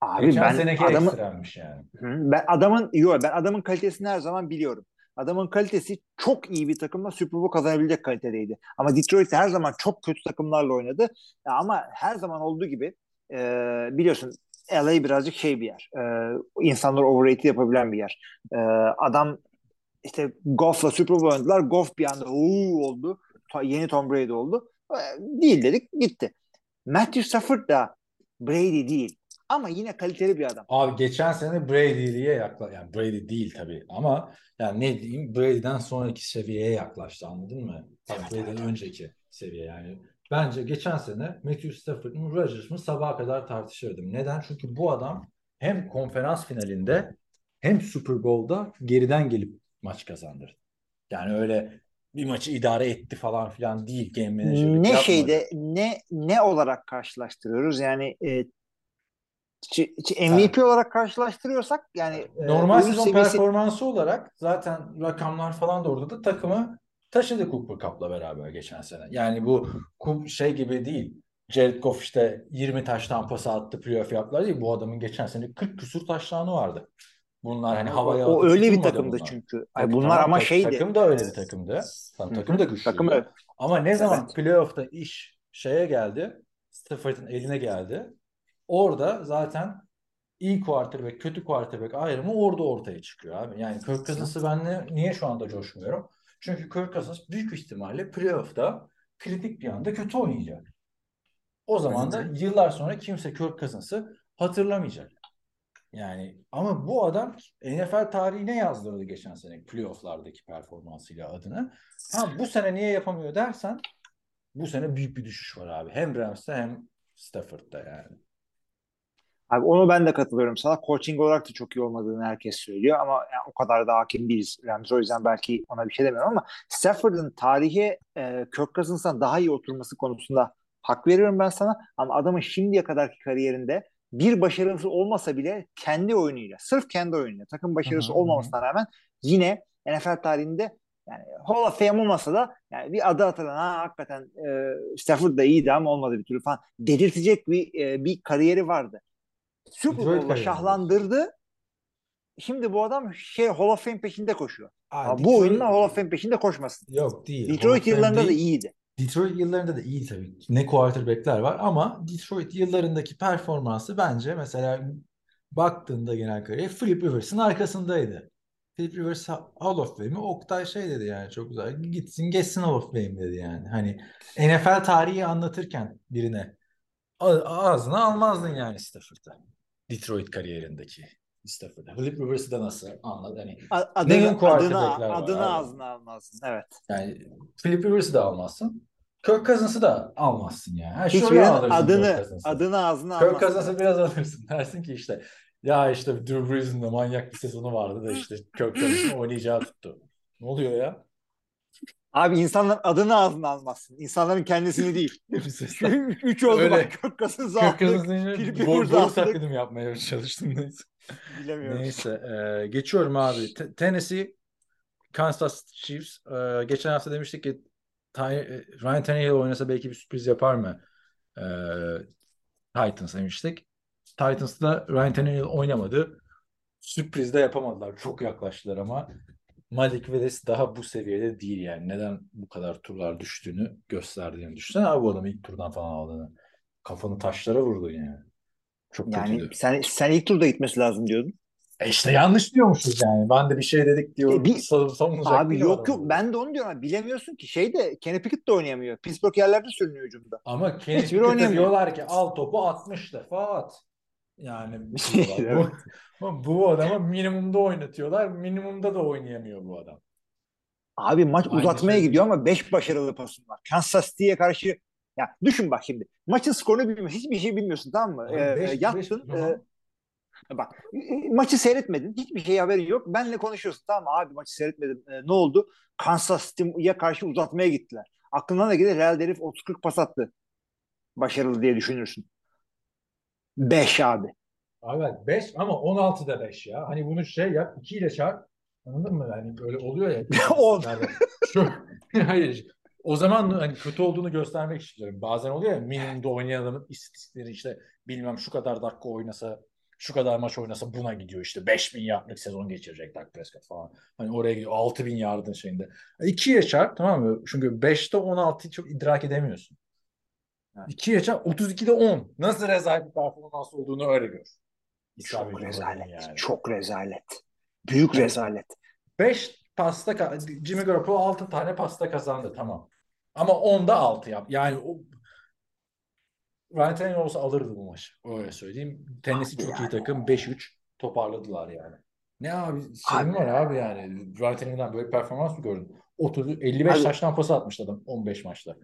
Abi Geçen ben seneki adamı, ekstremmiş yani. Ben adamın yok ben adamın kalitesini her zaman biliyorum. Adamın kalitesi çok iyi bir takımla Super Bowl kazanabilecek kalitedeydi. Ama Detroit her zaman çok kötü takımlarla oynadı. Ama her zaman olduğu gibi e, biliyorsun LA birazcık şey bir yer. E, insanlar overrated yapabilen bir yer. E, adam işte Goff'la Super Bowl oynadılar. Goff bir anda uuu oldu. Yeni Tom Brady oldu. E, değil dedik gitti. Matthew Stafford da Brady değil. Ama yine kaliteli bir adam. Abi geçen sene Brady'liye yaklaş yani Brady değil tabii ama yani ne diyeyim Brady'den sonraki seviyeye yaklaştı anladın mı? Tabii Evet, Brady'den evet. önceki seviye yani. Bence geçen sene Matthew Stafford mı Rodgers mı sabaha kadar tartışırdım. Neden? Çünkü bu adam hem konferans finalinde hem Super Bowl'da geriden gelip maç kazandırdı. Yani öyle bir maçı idare etti falan filan değil game manager'lık ne yapmadı. şeyde ne ne olarak karşılaştırıyoruz yani e, MVP olarak karşılaştırıyorsak yani e, Normal oyun sezon seviyesi performansı olarak zaten rakamlar falan da orada da takımı taşıdı Cooper Cup'la beraber geçen sene. Yani bu şey gibi değil. Jared Goff işte 20 taştan pas attı playoff yaptılar değil. Bu adamın geçen sene 40 küsur taştanı vardı. Bunlar hani havaya o öyle bir takımdı bunlar. çünkü. Ay, bunlar tamam, ama şeydi. Takım da öyle bir takımdı. Tamam, Hı takım da güçlüydü. Takım öyle. Ama ne zaman Evet. playoff'ta iş şeye geldi. Stafford'ın eline geldi. Orada zaten iyi quarterback, kötü quarterback ayrımı orada ortaya çıkıyor abi. Yani Kirk Cousins'ı ben niye şu anda coşmuyorum? Çünkü Kirk Cousins büyük ihtimalle playoff'ta kritik bir anda kötü oynayacak. O zaman da yıllar sonra kimse Kirk Cousins'ı hatırlamayacak. Yani ama bu adam NFL tarihine yazdırdı geçen sene playoff'lardaki performansıyla adını. Ha bu sene niye yapamıyor dersen bu sene büyük bir düşüş var abi. Hem Rams'te hem Stafford'da yani. Abi onu ben de katılıyorum sana. Coaching olarak da çok iyi olmadığını herkes söylüyor ama yani o kadar da hakim değiliz Ramsey. O yüzden belki ona bir şey demiyorum ama Stafford'ın tarihe e, Kirk Cousins'tan daha iyi oturması konusunda hak veriyorum ben sana. Ama adamın şimdiye kadarki kariyerinde bir başarısı olmasa bile kendi oyunuyla, sırf kendi oyunuyla, takım başarısı Hı hı, olmamasına rağmen yine NFL tarihinde yani Hall of Fame olmasa da yani bir adı atılan ha hakikaten e, Stafford da iyiydi ama olmadı bir türlü falan dedirtecek bir e, bir kariyeri vardı. Super Bowl'la kariyeri. şahlandırdı. Şimdi bu adam şey Hall of Fame peşinde koşuyor. Aa, Detroit- bu oyunla Hall of Fame peşinde koşmasın. Yok değil. Detroit yıllarında da değil. iyiydi. Detroit yıllarında da iyi tabii. Ne quarterback'ler var ama Detroit yıllarındaki performansı bence mesela baktığında genel kariyer Philip Rivers'ın arkasındaydı. Philip Rivers Hall of Fame'i Oktay şey dedi yani çok güzel. Gitsin geçsin Hall of Fame dedi yani. Hani NFL tarihi anlatırken birine ağzına almazdın yani Stafford'ı. Detroit kariyerindeki Stafford'ı. Philip Rivers'ı da nasıl anlat hani A- Neyin Adını, adını, adını ağzına almazsın. Evet. yani Philip Rivers'ı da almazsın. Kirk Cousins'ı da almazsın yani. Ha, şöyle Hiçbirinin Kirk adını adını ağzına Kirk almazsın. Cousins'ı biraz alırsın. Dersin ki işte ya işte Drew Brees'in de manyak bir sezonu vardı da işte Kirk Cousins'ın oynayacağı tuttu. Ne oluyor ya? Abi insanların adını ağzına almazsın. İnsanların kendisini değil. Üç oldu Öyle. bak boru, Rivers'ı boru aldık. taklidi mi yapmaya çalıştım neyse. Bilemiyorum. Neyse e, geçiyorum abi. Te- Tennessee Kansas Chiefs. E, geçen hafta demiştik ki Ty- e, Ryan Tannehill oynasa belki bir sürpriz yapar mı? E, Titans demiştik. Titans'da Ryan Tannehill oynamadı. Sürpriz de yapamadılar. Çok yaklaştılar ama Malik Willis daha bu seviyede değil yani. Neden bu kadar turlar düştüğünü gösterdiğini düşünsene abi bu adamı ilk turdan falan aldığını. Kafanı taşlara vurdu yani. Çok Yani kötüydü. sen sen ilk turda gitmesi lazım diyordun. E işte yanlış diyormuşuz yani. Ben de bir şey dedik diyor. E bir- sav- savunacak Abi yok yok ben de onu diyorum. Abi. Bilemiyorsun ki. Şey de Kenny Pickett de oynayamıyor. Pittsburgh yerlerde sürünüyor hücumda. Ama Kenny oynayamıyor. diyorlar ki al topu 60 defa at. Yani bu, bu adama minimumda oynatıyorlar. Minimumda da oynayamıyor bu adam. Abi maç Aynı uzatmaya şey. gidiyor ama 5 başarılı pasın var. Kansas City'ye karşı ya düşün bak şimdi. Maçın skorunu bilmiyorsun. Hiçbir şey bilmiyorsun tamam mı? Ee, beş- yattın. beş- e, bak maçı seyretmedin. Hiçbir şey haberin yok. Benle konuşuyorsun tamam? Abi maçı seyretmedim. E, ne oldu? Kansas City'ye karşı uzatmaya gittiler. Aklından da gelir Real herif 30-40 pas attı. Başarılı diye düşünürsün. 5 abi. Abi 5 ama 16'da 5 ya. Hani bunu şey yap 2 ile çarp. Anladın mı? Hani böyle oluyor ya. On. Yani Şu, hayır. O zaman hani kötü olduğunu göstermek istiyorum. Bazen oluyor ya minimumda oynayan adamın istatistikleri işte bilmem şu kadar dakika oynasa şu kadar maç oynasa buna gidiyor işte 5000 yardlık sezon geçirecek Dak Prescott falan. Hani oraya gidiyor 6000 yardın şeyinde. 2'ye çarp tamam mı? Çünkü 5'te 16'yı çok idrak edemiyorsun. 2'ye çarp 32'de 10. Nasıl rezalet bir performans olduğunu öyle gör. İsabet Çok rezalet. yani. Çok rezalet. Büyük Evet. rezalet. 5 pasta Jimmy Garoppolo 6 tane pasta kazandı tamam. Ama 10'da 6 yap. Yani o Ryan Tannehill olsa alırdı bu maçı. Öyle söyleyeyim. Tennessee çok iyi yani. takım. 5-3 toparladılar yani. Ne abi Abi. var abi yani. Ryan Tannehill'den böyle performans mı gördün? 30 55 Abi. taştan pas atmış adam 15 maçta.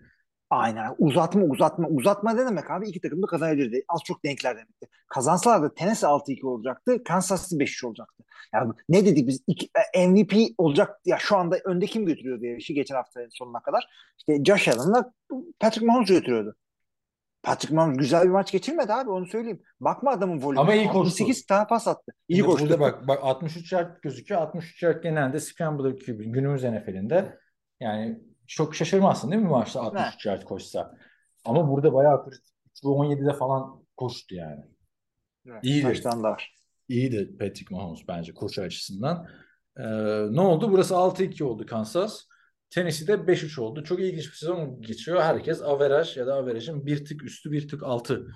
Aynen. Uzatma uzatma. Uzatma ne demek abi? İki takım da kazanabilirdi. Az çok denkler demekti. Kazansalar da Tennessee 6-2 olacaktı. Kansas City 5-3 olacaktı. Yani ne dedik biz? İki, e, MVP olacak. Ya şu anda önde kim götürüyordu yarışı geçen haftanın sonuna kadar? İşte Josh Allen'la Patrick Mahomes götürüyordu. Patrick Mahomes güzel bir maç geçirmedi abi onu söyleyeyim. Bakma adamın volümü. Ama iyi koştu. 68 tane pas attı. İyi Şimdi koştu. Burada bak, bak 63 yard gözüküyor. 63 yard genelde Scrambler QB günümüz NFL'inde yani çok şaşırmazsın değil mi maçta 63 yard koşsa. Ama burada bayağı kritik. 17'de falan koştu yani. Evet, İyidir. İyiydi Patrick Mahomes bence koşu açısından. Ee, ne oldu? Burası 6-2 oldu Kansas. Tennessee'de 5-3 oldu. Çok ilginç bir sezon geçiyor. Herkes averaj ya da average'ın bir tık üstü bir tık altı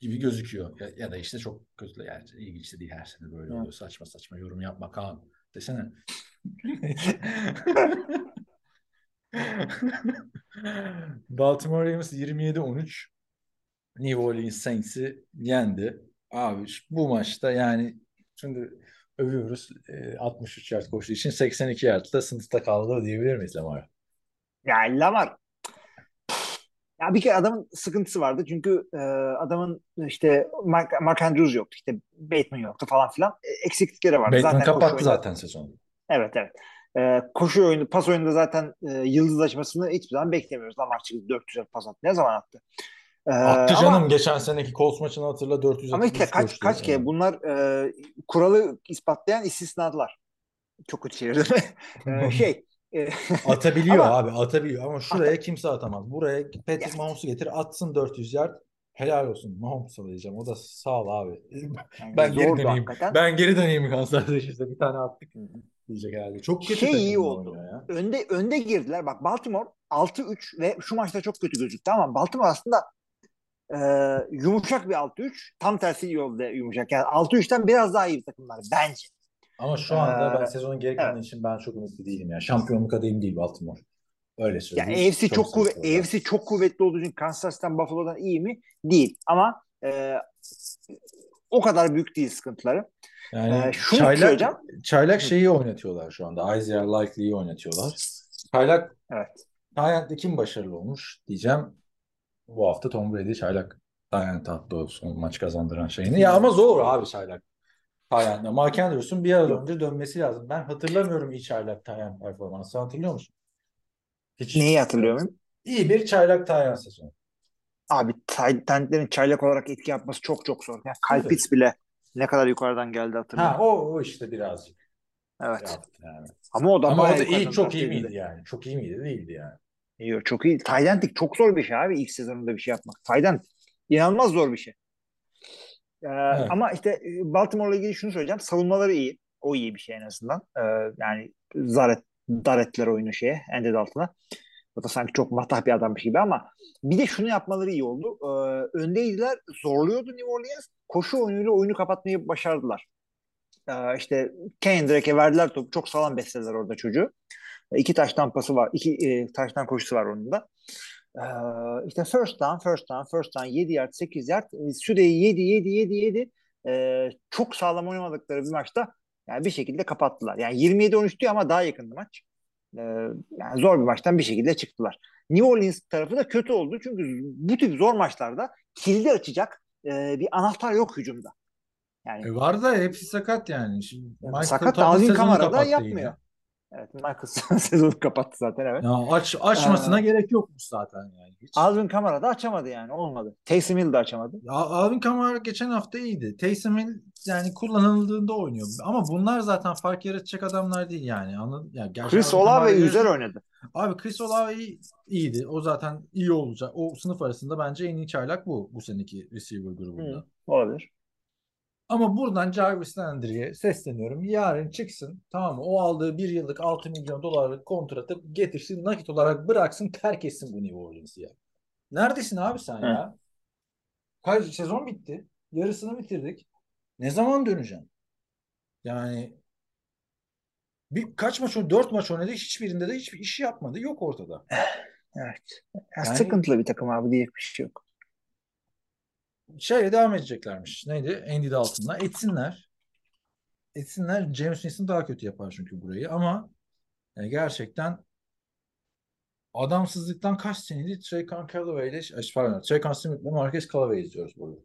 gibi gözüküyor. Ya, ya da işte çok kötü yani ilginç de değil her sene böyle oluyor. Saçma saçma yorum yapma Kaan desene. Baltimore Ravens 27-13 New Orleans Saints'i yendi. Abi bu maçta yani şimdi övüyoruz. E, 63 yard koştuğu için 82 yardta sınıfta kaldı diyebilir miyiz Lamar? Yani Lamar ya bir kere adamın sıkıntısı vardı. Çünkü e, adamın işte Mark, Mark Andrews yoktu. işte Bateman yoktu falan filan. E, eksiklikleri vardı. Bateman zaten kapattı zaten sezonu. Evet evet. E, koşu oyunu, pas oyununda zaten e, yıldızlaşmasını hiçbir zaman beklemiyoruz. Lamar çıktı 400 yard pas attı. Ne zaman attı? E, attı canım. Ama, geçen seneki Colts maçını hatırla 400 Ama işte kaç, kaç kere bunlar e, kuralı ispatlayan istisnadılar. Çok kötü şeyler e, şey atabiliyor ama, abi atabiliyor ama şuraya at- kimse atamaz. Buraya Patrick yani. Mahomes'u getir atsın 400 yard. Helal olsun. Mahomes'a diyeceğim. O da sağ ol abi. Yani ben geri döneyim. Hakikaten. Ben geri döneyim Kansas işte bir tane attık diyecek herhalde. Çok kötü şey iyi oldu. Ya. Önde önde girdiler. Bak Baltimore 6-3 ve şu maçta çok kötü gözüktü ama Baltimore aslında e, yumuşak bir 6-3. Tam tersi yolda yumuşak. Yani 6-3'ten biraz daha iyi bir takımlar bence. Ama şu anda ee, ben sezonun geri kalanı evet. için ben çok ümitli değilim ya. Şampiyonluk adayım değil Baltimore. Öyle söyleyeyim. Yani AFC çok, çok kuvvetli, AFC çok kuvvetli olduğu için Kansas'tan Buffalo'dan iyi mi? Değil. Ama e, o kadar büyük değil sıkıntıları. Yani ee, şunu çaylak, söyleyeceğim. Çaylak şeyi oynatıyorlar şu anda. Isaiah Likely'yi oynatıyorlar. Çaylak evet. Giant'te kim başarılı olmuş diyeceğim. Bu hafta Tom Brady çaylak Giant attı son maç kazandıran şeyini. Ya ama zor abi çaylak. Tayland'da. Mark Andrews'un bir ara önce dönmesi lazım. Ben hatırlamıyorum iyi çaylak Tayland performansı. Hatırlıyor musun? Hiç Neyi hatırlıyor muyum? İyi bir çaylak Tayland sezonu. Abi Tayland'lerin çaylak olarak etki yapması çok çok zor. Yani Kalpitz bile ne kadar yukarıdan geldi hatırlıyorum. Ha o, o işte birazcık. Evet. Yani. Ama o da Ama o da iyi çok iyi miydi yani? Çok iyi miydi? Değildi yani. Yok çok iyi. Tayland'lik çok zor bir şey abi ilk sezonunda bir şey yapmak. Tayland inanılmaz zor bir şey. Ee, evet. Ama işte e, Baltimore'la ilgili şunu söyleyeceğim. Savunmaları iyi. O iyi bir şey en azından. Ee, yani zaret, daretler oyunu şeye. Andy Dalton'a. O da sanki çok matah bir adammış gibi ama bir de şunu yapmaları iyi oldu. Ee, öndeydiler. Zorluyordu New Orleans. Koşu oyunuyla oyunu kapatmayı başardılar. Ee, işte Kendrake'e verdiler topu. Çok sağlam beslediler orada çocuğu. İki taş tampası var. iki e, taştan koşusu var onun da. Ee, işte first down, first down, first down 7 yard, 8 yard e, süreyi 7, 7, 7, 7 ee, çok sağlam oynamadıkları bir maçta yani bir şekilde kapattılar. Yani 27-13 diyor ama daha yakındı maç. Ee, yani zor bir maçtan bir şekilde çıktılar. New Orleans tarafı da kötü oldu çünkü bu tip zor maçlarda kilidi açacak e, bir anahtar yok hücumda. Yani e var da hepsi sakat yani. Şimdi yani sakat Alvin Kamara da yapmıyor. Yine. Evet Michael sezonu kapattı zaten evet. Ya aç, açmasına ee, gerek yokmuş zaten yani. Hiç. Alvin Kamara da açamadı yani olmadı. Taysom Hill de açamadı. Ya, Alvin Kamara geçen hafta iyiydi. Taysom Hill yani kullanıldığında oynuyor. Ama bunlar zaten fark yaratacak adamlar değil yani. Anladın? Ya, Chris Olave güzel oynadı. Abi Chris Olave iyiydi. O zaten iyi olacak. O sınıf arasında bence en iyi çaylak bu bu seneki receiver grubunda. Hı, olabilir. Ama buradan Jarvis Landry'e sesleniyorum. Yarın çıksın tamam mı? O aldığı bir yıllık 6 milyon dolarlık kontratı getirsin nakit olarak bıraksın terk etsin bu New Orleans'ı ya. Neredesin abi sen Hı. ya? Kaç sezon bitti. Yarısını bitirdik. Ne zaman döneceğim? Yani bir kaç maç oynadı? Dört maç oynadı. Hiçbirinde de hiçbir iş yapmadı. Yok ortada. Evet. Ya yani, sıkıntılı bir takım abi diye bir şey yok şeye devam edeceklermiş. Neydi? Andy Dalton'la. Etsinler. Etsinler. James Winston daha kötü yapar çünkü burayı ama yani gerçekten adamsızlıktan kaç senedir Trey Callaway ile pardon Trey Smith ile Marcus Callaway izliyoruz burada.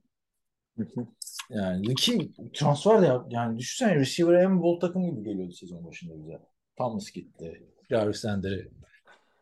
Yani ki transfer de yani düşünsene receiver en bol takım gibi geliyordu sezon başında bize. Thomas gitti. Jarvis Landry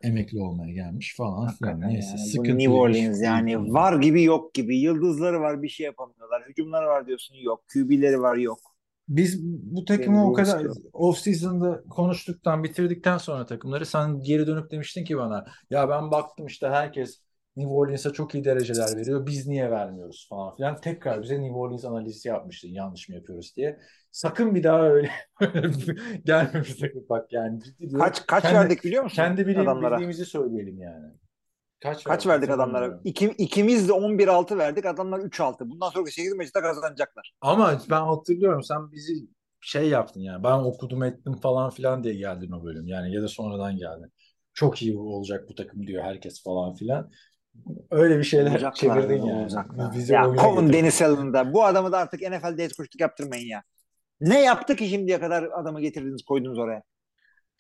emekli olmaya gelmiş falan filan. Neyse yani. sıkıntı. New Orleans yani var gibi yok gibi. Yıldızları var bir şey yapamıyorlar. Hücumları var diyorsun yok. QB'leri var yok. Biz bu takımı o kadar off season'da konuştuktan bitirdikten sonra takımları sen geri dönüp demiştin ki bana ya ben baktım işte herkes New Orleans'a çok iyi dereceler veriyor. Biz niye vermiyoruz falan filan. Tekrar bize New Orleans analizi yapmıştı. Yanlış mı yapıyoruz diye. Sakın bir daha öyle gelme bize bak yani. Ciddi. Kaç kaç Kendi- verdik biliyor musun Kendi bilim, adamlara? bildiğimizi söyleyelim yani. Kaç, Kaç verdik adamlara? hatırlamıyorum. İki, ikimiz de 11-6 verdik. Adamlar 3-6. Bundan sonra 8 maçta kazanacaklar. Ama ben hatırlıyorum sen bizi şey yaptın yani ben okudum ettim falan filan diye geldin o bölüm yani ya da sonradan geldin. Çok iyi olacak bu takım diyor herkes falan filan. Öyle bir şeyler Olacaklar, çevirdin yani. olacaklar. Bizi ya kovun. Dennis Allen'da. Bu adamı da artık NFL'de et koştuk yaptırmayın ya. Ne yaptı ki şimdiye kadar adamı getirdiniz koydunuz oraya?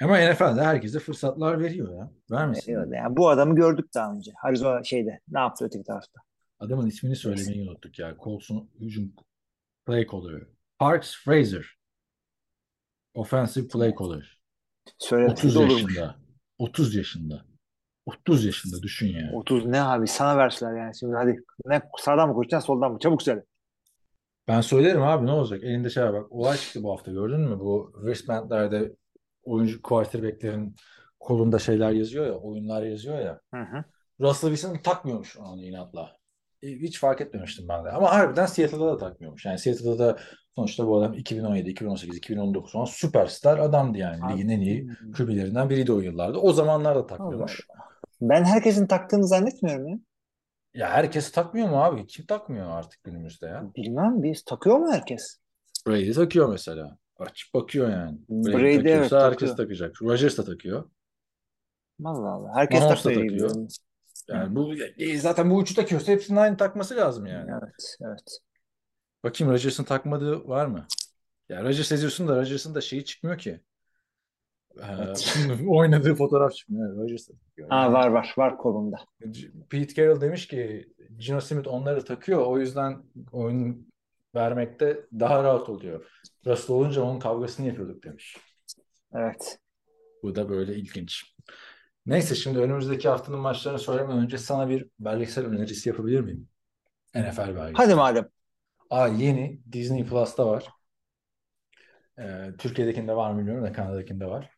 Ama NFL'de herkese fırsatlar veriyor ya. Vermesin. Evet, yani bu adamı gördük daha önce. Arizona şeyde. Ne yaptı öteki tarafta? Adamın ismini söylemeyi unuttuk ya. Colts'un hücum play caller'ı. Parks Fraser. Offensive play caller. 30 Söylemesi olurmuş. yaşında. 30 yaşında. 30 yaşında düşün yani. 30 ne abi sana verseler yani şimdi hadi ne sağdan mı koşacaksın soldan mı çabuk söyle. Ben söylerim abi ne olacak? Elinde şey var bak. Olay çıktı bu hafta gördün mü? Bu wristbandlerde oyuncu quarterbacklerin kolunda şeyler yazıyor ya, oyunlar yazıyor ya. Hı hı. Russell Wilson takmıyormuş onu inatla. E, Hiç fark etmemiştim ben de. Ama harbiden Seattle'da da takmıyormuş. Yani Seattle'da da sonuçta bu adam 2017, 2018, 2019 falan süperstar adamdı yani. Abi- Ligin en iyi QB'lerinden biriydi o yıllarda. O zamanlar da takmıyormuş. Ben herkesin taktığını zannetmiyorum ya. Ya herkes takmıyor mu abi? Kim takmıyor artık günümüzde ya? Bilmem biz takıyor mu herkes? Brady takıyor mesela. Açıp bakıyor yani. Brady, Brady takıyorsa evet, herkes takıyor. takacak. Rodgers da takıyor. Allah Allah. Herkes Mahomes da takıyor. takıyor. Yani bu e, zaten bu üçü takıyorsa hepsinin aynı takması lazım yani. Evet, evet. Bakayım Rodgers'ın takmadığı var mı? Ya Rodgers yazıyorsun da Rodgers'ın da şeyi çıkmıyor ki. Ee, Evet. oynadığı fotoğraf çıkmıyor. Evet, Rodgers da takıyor. Ha var var var kolunda. Pete Carroll demiş ki Gino Smith onları takıyor. O yüzden oyun vermekte daha rahat oluyor. Russell olunca onun kavgasını yapıyorduk demiş. Evet. Bu da böyle ilginç. Neyse şimdi önümüzdeki haftanın maçlarını söylemeden önce sana bir belgesel önerisi yapabilir miyim? NFL belgeseli. Hadi madem. Aa, yeni Disney Plus'ta var. Ee, Türkiye'dekinde var mı bilmiyorum da Kanada'dakinde var.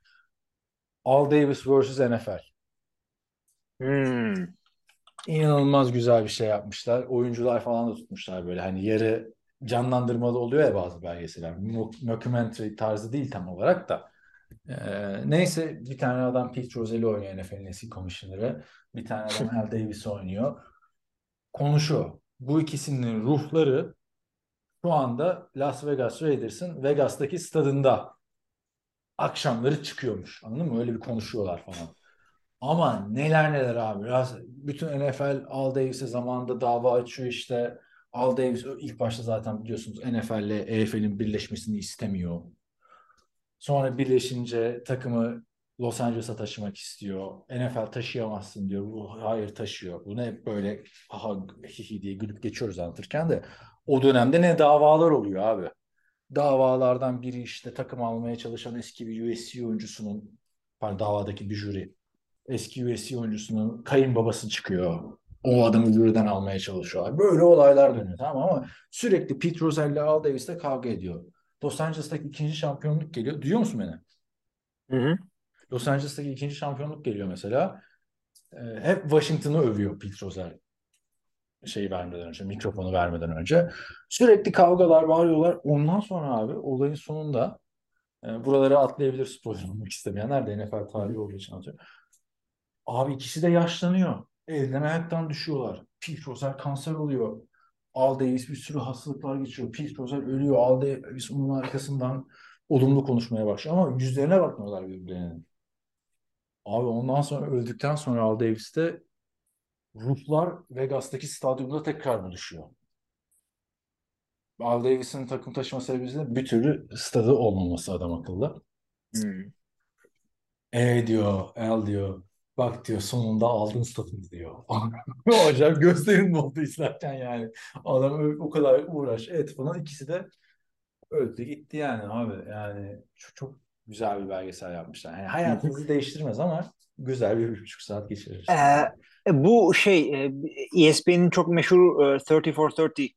Al Davis vs. NFL. Hmm. İnanılmaz güzel bir şey yapmışlar. Oyuncular falan da tutmuşlar böyle. Hani yarı canlandırmalı oluyor ya bazı belgeseller. Mo- Mockumentary tarzı değil tam olarak da. Ee, neyse bir tane adam Pete Rozelle oynuyor NFL'in eski komisyoneri. Bir tane adam Al Davis oynuyor. Konuşuyor. Bu ikisinin ruhları şu anda Las Vegas Raiders'ın Vegas'taki stadında akşamları çıkıyormuş. Anladın mı? Öyle bir konuşuyorlar falan. Ama neler neler abi. Bütün NFL Al Davis'e zamanında dava açıyor işte. Al Davis ilk başta zaten biliyorsunuz NFL ile EFL'in birleşmesini istemiyor. Sonra birleşince takımı Los Angeles'a taşımak istiyor. NFL taşıyamazsın diyor. Bu hayır taşıyor. Bunu hep böyle aha hihi diye gülüp geçiyoruz anlatırken de o dönemde ne davalar oluyor abi. Davalardan biri işte takım almaya çalışan eski bir USC oyuncusunun pardon davadaki bir jüri eski USC oyuncusunun kayınbabası çıkıyor. O adamı jüriden almaya çalışıyorlar. Böyle olaylar dönüyor tamam mı? ama sürekli Pete Rozelle ile Al Davis'le kavga ediyor. Los Angeles'taki ikinci şampiyonluk geliyor. Duyuyor musun beni? Hı hı. Los Angeles'taki ikinci şampiyonluk geliyor mesela. Ee, hep Washington'ı övüyor Pete Rozelle. Şeyi vermeden önce, mikrofonu vermeden önce. Sürekli kavgalar, bağırıyorlar. Ondan sonra abi olayın sonunda e, buraları atlayabilir spoiler olmak istemeyenler de NFL tarihi olduğu için atıyor. Abi ikisi de yaşlanıyor. Elden ayaktan düşüyorlar. Pete Rozelle kanser oluyor. Al Davis bir sürü hastalıklar geçiyor. Pete Rozelle ölüyor. Al Davis onun arkasından olumlu konuşmaya başlıyor. Ama yüzlerine bakmıyorlar birbirlerinin. Abi ondan sonra öldükten sonra Al Davis'te ruhlar Vegas'taki stadyumda tekrar buluşuyor. Al Davis'in takım taşıma sebebi de bir türlü stadı olmaması adam akıllı. Hmm. E diyor, El diyor. Bak diyor sonunda aldın statını diyor. Hocam gözlerin doldu izlerken yani. Adam o kadar uğraş et falan ikisi de öldü gitti yani abi. Yani çok, çok güzel bir belgesel yapmışlar. Yani hayatınızı değiştirmez ama güzel bir, bir buçuk saat geçirir. Ee, bu şey e, ESPN'in çok meşhur e, 30 for 30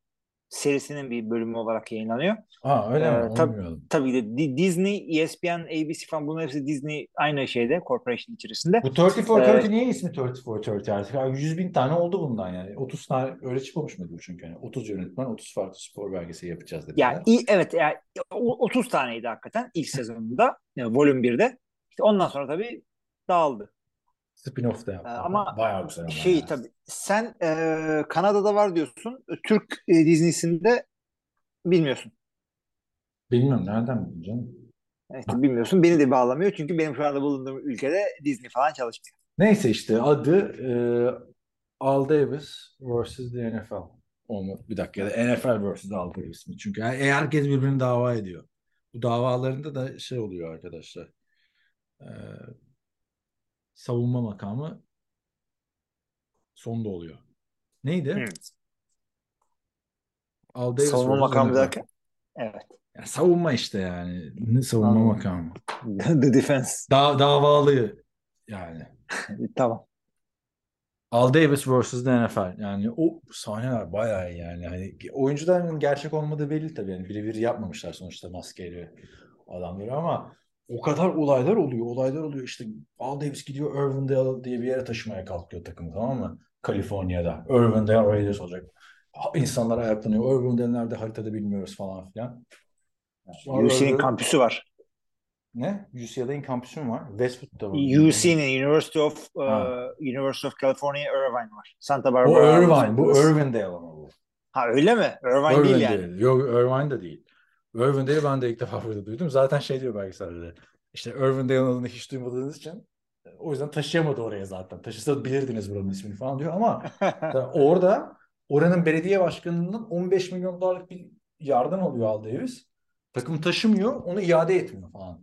serisinin bir bölümü olarak yayınlanıyor. Aa öyle Ee, mi? Onu tabii- de Di- Disney, ESPN, ABC falan bunların hepsi Disney aynı şeyde, corporation içerisinde. Bu 34-30 Ee, niye ismi 34-30 artık? Abi 100 bin tane oldu bundan yani. 30 tane öyle çıkmamış mıydı bu çünkü? Yani 30 yönetmen 30 farklı spor belgeseli yapacağız dediler. Ya i- evet yani o- 30 taneydi hakikaten ilk sezonunda, yani Volüm 1'de. İşte ondan sonra tabii dağıldı. Spin-off da yaptı. Ee, ama Bayağı güzel ama Şey yani. tabii sen e, Kanada'da var diyorsun. Türk e, Disney'sinde bilmiyorsun. Bilmiyorum nereden bildin canım. Evet, bilmiyorsun. Beni de bağlamıyor çünkü benim şu anda bulunduğum ülkede Disney falan çalışmıyor. Neyse işte adı e, Al Davis vs. The NFL. Onu, bir dakika ya da NFL vs. Al Davis mi? Çünkü her- herkes birbirini dava ediyor. Bu davalarında da şey oluyor arkadaşlar. E, savunma makamı sonda oluyor. Neydi? Hı. Al Davis Savunma makamı derken evet. Yani savunma işte yani. Ne savunma Anladım. makamı. The Defense. Da davalı yani. Tamam. Al Davis vs. The NFL. Yani o sahneler bayağı iyi yani. Hani oyuncuların gerçek olmadığı belli tabii. Yani birebir yapmamışlar sonuçta maskeyle adamları ama o kadar olaylar oluyor. Olaylar oluyor. İşte Al Davis gidiyor Irvindale diye bir yere taşımaya kalkıyor takımı tamam mı? Kaliforniya'da. Irvindale Raiders olacak. İnsanlar ayaklanıyor. Irvindale nerede haritada bilmiyoruz falan filan. UC'nin kampüsü var. Ne? UCLA'in kampüsü mü var? Westwood'da var. UC'nin University of Ha. University of California Irvine var. Santa Bu Barbara. Irvine. Bu Irvindale ama bu. Ha öyle mi? Irvine değil yani. Yok Irvine de değil. Irvindale'i ben de ilk defa burada duydum. Zaten şey diyor belgeselde. İşte Irvindale'ın adını hiç duymadığınız için o yüzden taşıyamadı oraya zaten. Taşısa bilirdiniz buranın ismini falan diyor ama orada oranın belediye başkanının 15 milyon dolarlık bir yardım alıyor Al Davis. Takım taşımıyor, onu iade etmiyor falan.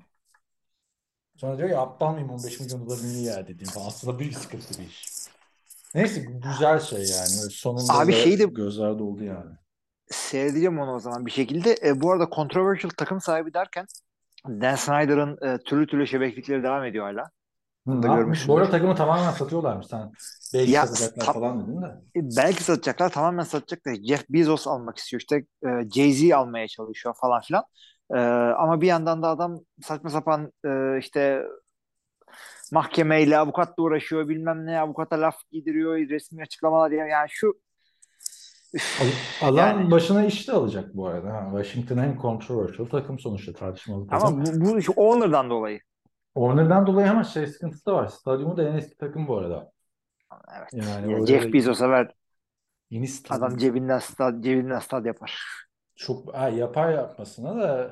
Sonra diyor ya aptal mıyım 15 milyon doları niye iade edeyim falan. Aslında büyük sıkıntı bir iş. Neyse güzel şey yani. Sonunda Abi şey de- gözler doldu yani. Seyredeceğim onu o zaman bir şekilde. E, bu arada controversial takım sahibi derken Dan Snyder'ın e, türlü türlü şebeklikleri devam ediyor hala. Hı, da görmüşsündür. Bu arada takımı tamamen satıyorlarmış. Sen belki Ya, satacaklar ta- falan dedin de. E, belki satacaklar tamamen satacaklar. Jeff Bezos almak istiyor işte e, Jay-Z almaya çalışıyor falan filan. E, ama bir yandan da adam saçma sapan e, işte mahkemeyle avukatla uğraşıyor bilmem ne avukata laf giydiriyor resmi açıklamalar ya yani şu Alan Yani. başına iş de alacak bu arada. Ha, Washington en controversial takım sonuçta tartışmalı takım. ama bu, bu owner'dan dolayı. Warner'dan dolayı ama şey sıkıntısı da var. Stadyumu da en eski takım bu arada. Evet. Yani Ya Jeff Bezos'a ver yeni stadyum adam cebinden stad, cebinden stad yapar. çok ha, yapar yapmasına da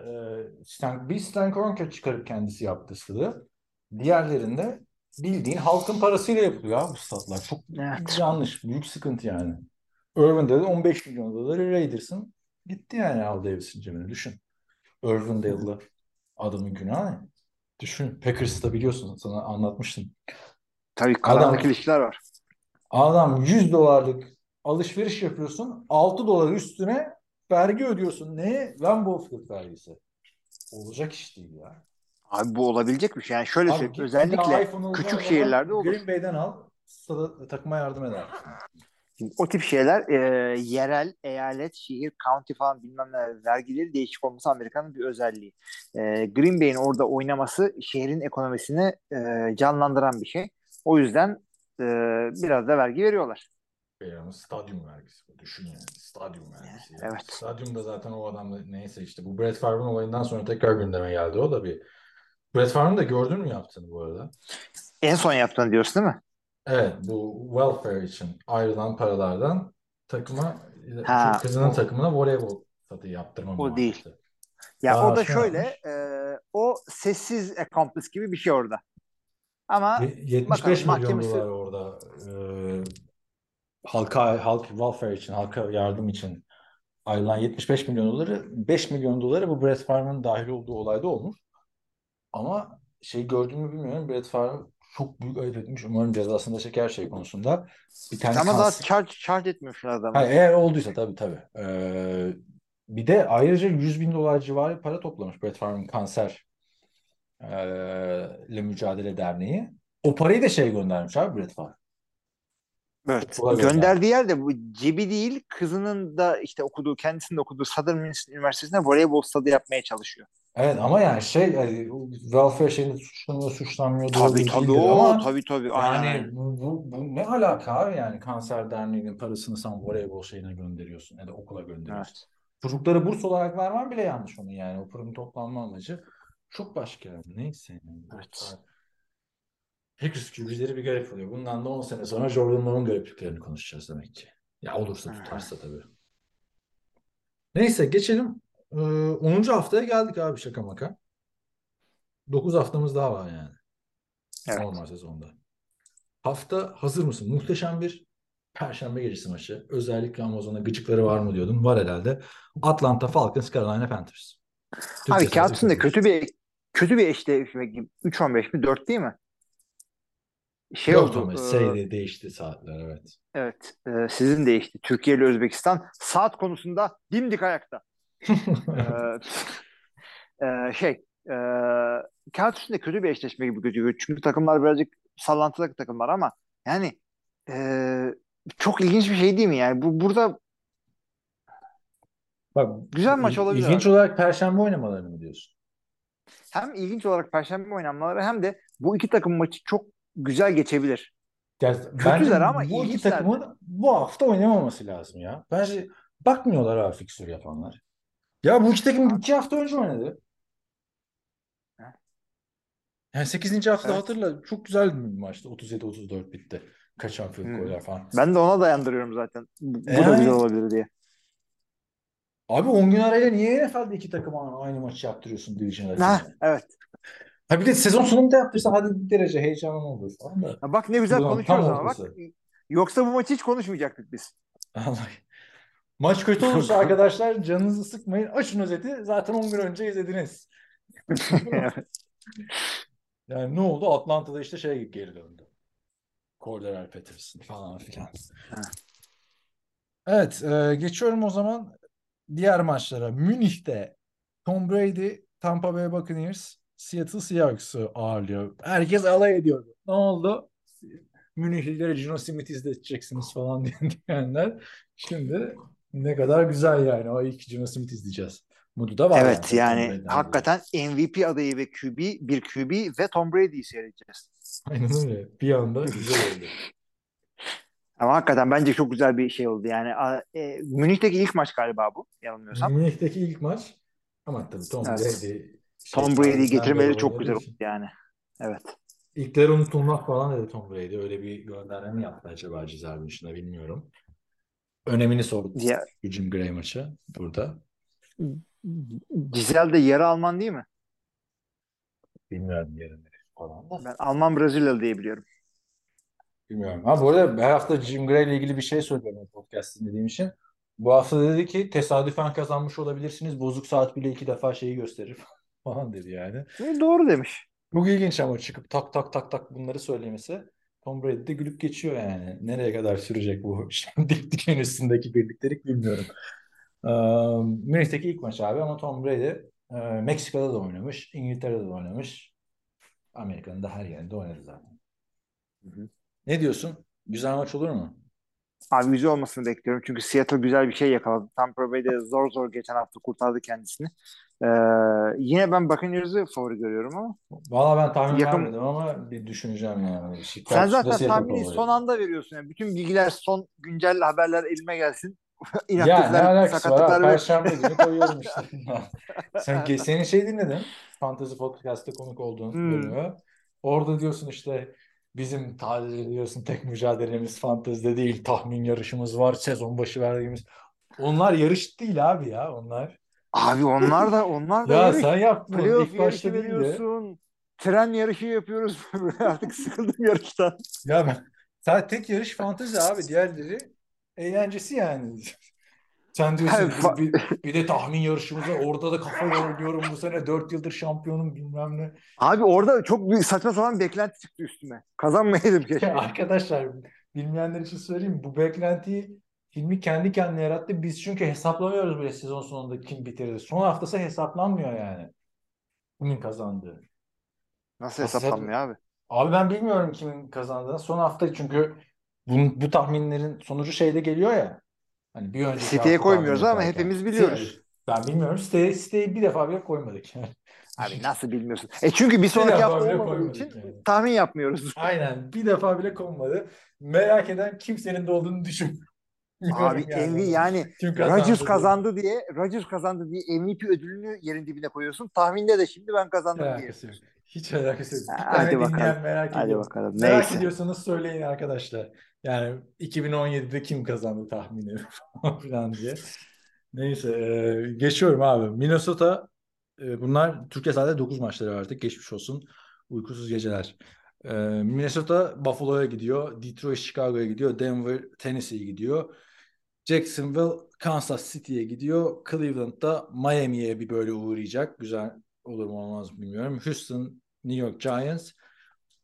e, Stan, bir Stan Kroenke çıkarıp kendisi yaptı stadı. Diğerlerinde bildiğin halkın parasıyla yapılıyor abi bu stadlar. Çok Evet. yanlış. Büyük sıkıntı yani. Irvin'de de 15 milyon doları Raiders'ın gitti yani Al Davis'in cebine. Düşün. Irvindale'lı adamın günahı ne? Düşün. Packers'ta biliyorsun sana anlatmıştım. Tabii karanlık Adam- ilişkiler var. Adam 100 dolarlık alışveriş yapıyorsun. 6 dolar üstüne vergi ödüyorsun. Neye? Lambeau vergisi. Olacak iş değil ya. Abi bu olabilecek bir şey. Yani şöyle Abi söyleyeyim. Özellikle küçük şehirlerde olur. Green Bay'den al. Stada, takıma yardım eder. O tip şeyler e, yerel, eyalet, şehir, county falan bilmem ne vergileri değişik olması Amerika'nın bir özelliği. E, Green Bay'in orada oynaması şehrin ekonomisini e, canlandıran bir şey. O yüzden e, biraz da vergi veriyorlar. Yani stadyum vergisi. Düşün yani. Stadyum vergisi. Yani. Evet. Stadyumda zaten o adam da neyse işte bu Brett Favre'ın olayından sonra tekrar gündeme geldi. O da bir Brett Favre'ın da gördün mü yaptığını bu arada? En son yaptığını diyorsun değil mi? Evet bu welfare için ayrılan paralardan takıma Ha, kızının o- takımına voleybol satı yaptırma O değil. Ya Daha o da sonra şöyle, e, o sessiz accomplice gibi bir şey orada. Ama Ye- 75 bakalım, milyon mahkemesi- dolar orada e, halka halk welfare için halka yardım için ayrılan 75 milyon doları 5 milyon doları bu Brett Favre'ın dahil olduğu olayda olmuş. Ama şey gördüğümü bilmiyorum. Brett Favre çok büyük ayıp etmiş. Umarım cezasını da çeker şey konusunda. Bir tane ama daha charge, charge etmiyorsun adamı. Ha, eğer olduysa tabii tabii. Ee, bir de ayrıca 100 bin dolar civarı para toplamış Brett Favre'ın kanser ee, ile mücadele derneği. O parayı da şey göndermiş abi Brett Favre. Evet. Gönderdiği yer de bu cebi değil kızının da işte okuduğu kendisinin de okuduğu Southern Miss Üniversitesi'nde voleybol stadı yapmaya çalışıyor. Evet ama yani şey yani, welfare şeyinde suçlanıyor suçlanmıyor doğru Tabii tabii değildir o ama tabii tabii yani aynen. bu, bu, bu ne alaka abi yani kanser derneğinin parasını sen voleybol şeyine gönderiyorsun ya da okula gönderiyorsun. Evet. Çocuklara burs olarak vermen bile yanlış onun yani o paranın toplanma amacı çok başka yani. neyse yani. Evet. Packers QB'leri bir garip oluyor. Bundan da 10 sene sonra Jordan garipliklerini konuşacağız demek ki. Ya olursa tutarsa tabii. Neyse geçelim. Ee, 10. haftaya geldik abi şaka maka. 9 haftamız daha var yani. Evet. Normal sezonda. Hafta hazır mısın? Muhteşem bir Perşembe gecesi maçı. Özellikle Amazon'a gıcıkları var mı diyordum. Var herhalde. Atlanta Falcons, Carolina Panthers. Abi Türkçesi kağıt üstünde kötü bir kötü bir eşleşme gibi. 3-15 mi 4 değil mi? Şey Dört oldu. ama e, seyre değişti saatler evet. evet. e, sizin değişti. Türkiye ile Özbekistan saat konusunda dimdik ayakta. Ee, e, şey e, kağıt üstünde kötü bir eşleşme gibi gözüküyor. Çünkü takımlar birazcık sallantılı takımlar ama yani e, çok ilginç bir şey değil mi? Yani bu burada Bak, Güzel maç il- olabilir İlginç abi. olarak Perşembe oynamalarını mı diyorsun? hem ilginç olarak Perşembe oynanmaları hem de bu iki takım maçı çok güzel geçebilir. Yani Kötüler ama bu iki takımın bu hafta oynamaması lazım ya. Bence bakmıyorlar abi fikstür yapanlar. Ya bu iki takım iki hafta önce oynadı. Yani 8. hafta Evet. hatırla çok güzel bir maçtı. 37-34 bitti. Kaçan field Hı. goller falan. Ben de ona dayandırıyorum zaten. Bu, bu da Yani- güzel olabilir diye. Abi 10 gün arayla niye NFL'de iki takıma aynı maçı yaptırıyorsun division Ha, arasında? evet. Ha bir de sezon sonunda yaptırsan hadi bir derece heyecanlı olur falan da. Ha, Bak ne güzel konuşuyoruz ama bak. ortası. Yoksa bu maçı hiç konuşmayacaktık biz. Vallahi. Maç kötü olursa arkadaşlar canınızı sıkmayın. Açın özeti. Zaten 10 gün önce izlediniz. Yani ne oldu? Atlanta'da işte şey geri döndü. Cordell Patterson falan filan. Evet, e, geçiyorum o zaman diğer maçlara. Münih'te Tom Brady, Tampa Bay Buccaneers, Seattle Seahawks'ı ağırlıyor. Herkes alay ediyordu. Ne oldu? Münihlileri Gino Smith izleteceksiniz falan diyenler. Şimdi ne kadar güzel yani. O ilk Gino Smith izleyeceğiz. Modu da var Evet yani Brady'den hakikaten MVP adayı ve QB, bir QB ve Tom Brady'yi seyredeceğiz. Aynen öyle. Bir anda güzel oldu. Ama hakikaten bence çok güzel bir şey oldu. Yani e, Münih'teki ilk maç galiba bu yanılmıyorsam. Münih'teki ilk maç ama tabii Tom Evet. Brady şey, Tom Brady'yi tarihinden getirmeleri çok güzel oldu yani. Evet. İlkler unutulmak falan dedi Tom Brady. Öyle bir gönderme mi yaptı acaba Cizel dışında bilmiyorum. Önemini sordu Diye, Jim Gray maçı burada. Giselle de yarı Alman değil mi? Bilmiyorum yerine falan da. Ben Alman Brezilyalı diye biliyorum. Bilmiyorum. Ha bu arada her hafta Jim Gray ile ilgili bir şey söylüyorum podcast dinlediğim için. Bu hafta dedi ki tesadüfen kazanmış olabilirsiniz. Bozuk saat bile iki defa şeyi gösterir falan dedi yani. E, doğru demiş. Çok ilginç ama çıkıp tak tak tak tak bunları söylemesi. Tom Brady de gülüp geçiyor yani. Nereye kadar sürecek bu dik diken üstündeki birliktelik bilmiyorum. Ee, Münih'teki ilk maç abi ama Tom Brady e, Meksika'da da oynamış, İngiltere'de de oynamış. Amerika'nın da her yerinde oynadı zaten. Ne diyorsun? Güzel maç olur mu? Abi güzel olmasını bekliyorum. Çünkü Seattle güzel bir şey yakaladı. Tampa Bay'de zor zor geçen hafta kurtardı kendisini. Ee, yine ben Buccaneers'ı favori görüyorum ama. Valla ben tahmin Yakın- vermedim ama bir düşüneceğim yani. Sen zaten tahmini son anda veriyorsun. Yani bütün bilgiler son güncel haberler elime gelsin. Ya ne alakası var? ha? ve Perşembe günü koyuyorum işte. Sen, senin şey dinledin. Fantasy Podcast'ta konuk olduğun Hmm. bölümü. Orada diyorsun işte bizim sadece diyorsun tek mücadelemiz fantezide değil tahmin yarışımız var sezon başı verdiğimiz. Onlar yarış değil abi ya onlar. Abi onlar da onlar da Ya yarış. sen yaptın Playoff ilk başta değil de. Tren yarışı yapıyoruz. Artık sıkıldım yarıştan. Ya ben sen tek yarış fantezi abi diğerleri eğlencesi yani. Sen diyorsun fa- bir, bir, de tahmin yarışımız var. Orada da kafayla oynuyorum bu sene 4 yıldır şampiyonum bilmem ne. Abi orada çok saçma sapan beklenti çıktı üstüme. Kazanmayaydım keşke. Arkadaşlar bilmeyenler için söyleyeyim bu beklentiyi filmi kendi kendine yarattı. Biz çünkü hesaplamıyoruz bile sezon sonunda kim bitirir. Son haftası hesaplanmıyor yani. Kimin kazandığı. Nasıl Nasıl hesaplanmıyor abi? Abi ben bilmiyorum kimin kazandığını. Son hafta çünkü bu, bu tahminlerin sonucu şeyde geliyor ya. Hani bir önceki Siteye koymuyoruz ama yaparken. hepimiz biliyoruz. Ben bilmiyorum. Siteye, siteye bir defa bile koymadık. Yani. Abi nasıl bilmiyorsun? E çünkü bir sonraki defa hafta olmadığı için yani. tahmin yapmıyoruz. Aynen. Bir defa bile konmadı. Merak eden kimsenin de olduğunu düşünmüyorum Abi yani. MVP yani Kim Rodgers kazandı diye Rodgers kazandı diye MVP ödülünü yerin dibine koyuyorsun. Tahminde de şimdi ben kazandım diye. Hiç alakası yok. Hadi bakalım. merak Hadi ediyor. bakalım. Merak Neyse. ediyorsanız söyleyin arkadaşlar. Yani 2017'de kim kazandı tahmini falan diye. Neyse e, geçiyorum abi. Minnesota e, bunlar Türkiye sadece 9 maçları artık geçmiş olsun. Uykusuz geceler. E, Minnesota Buffalo'ya gidiyor. Detroit Chicago'ya gidiyor. Denver Tennessee'ye gidiyor. Jacksonville Kansas City'ye gidiyor. Cleveland da Miami'ye bir böyle uğrayacak. Güzel olur mu olmaz mı bilmiyorum. Houston New York Giants,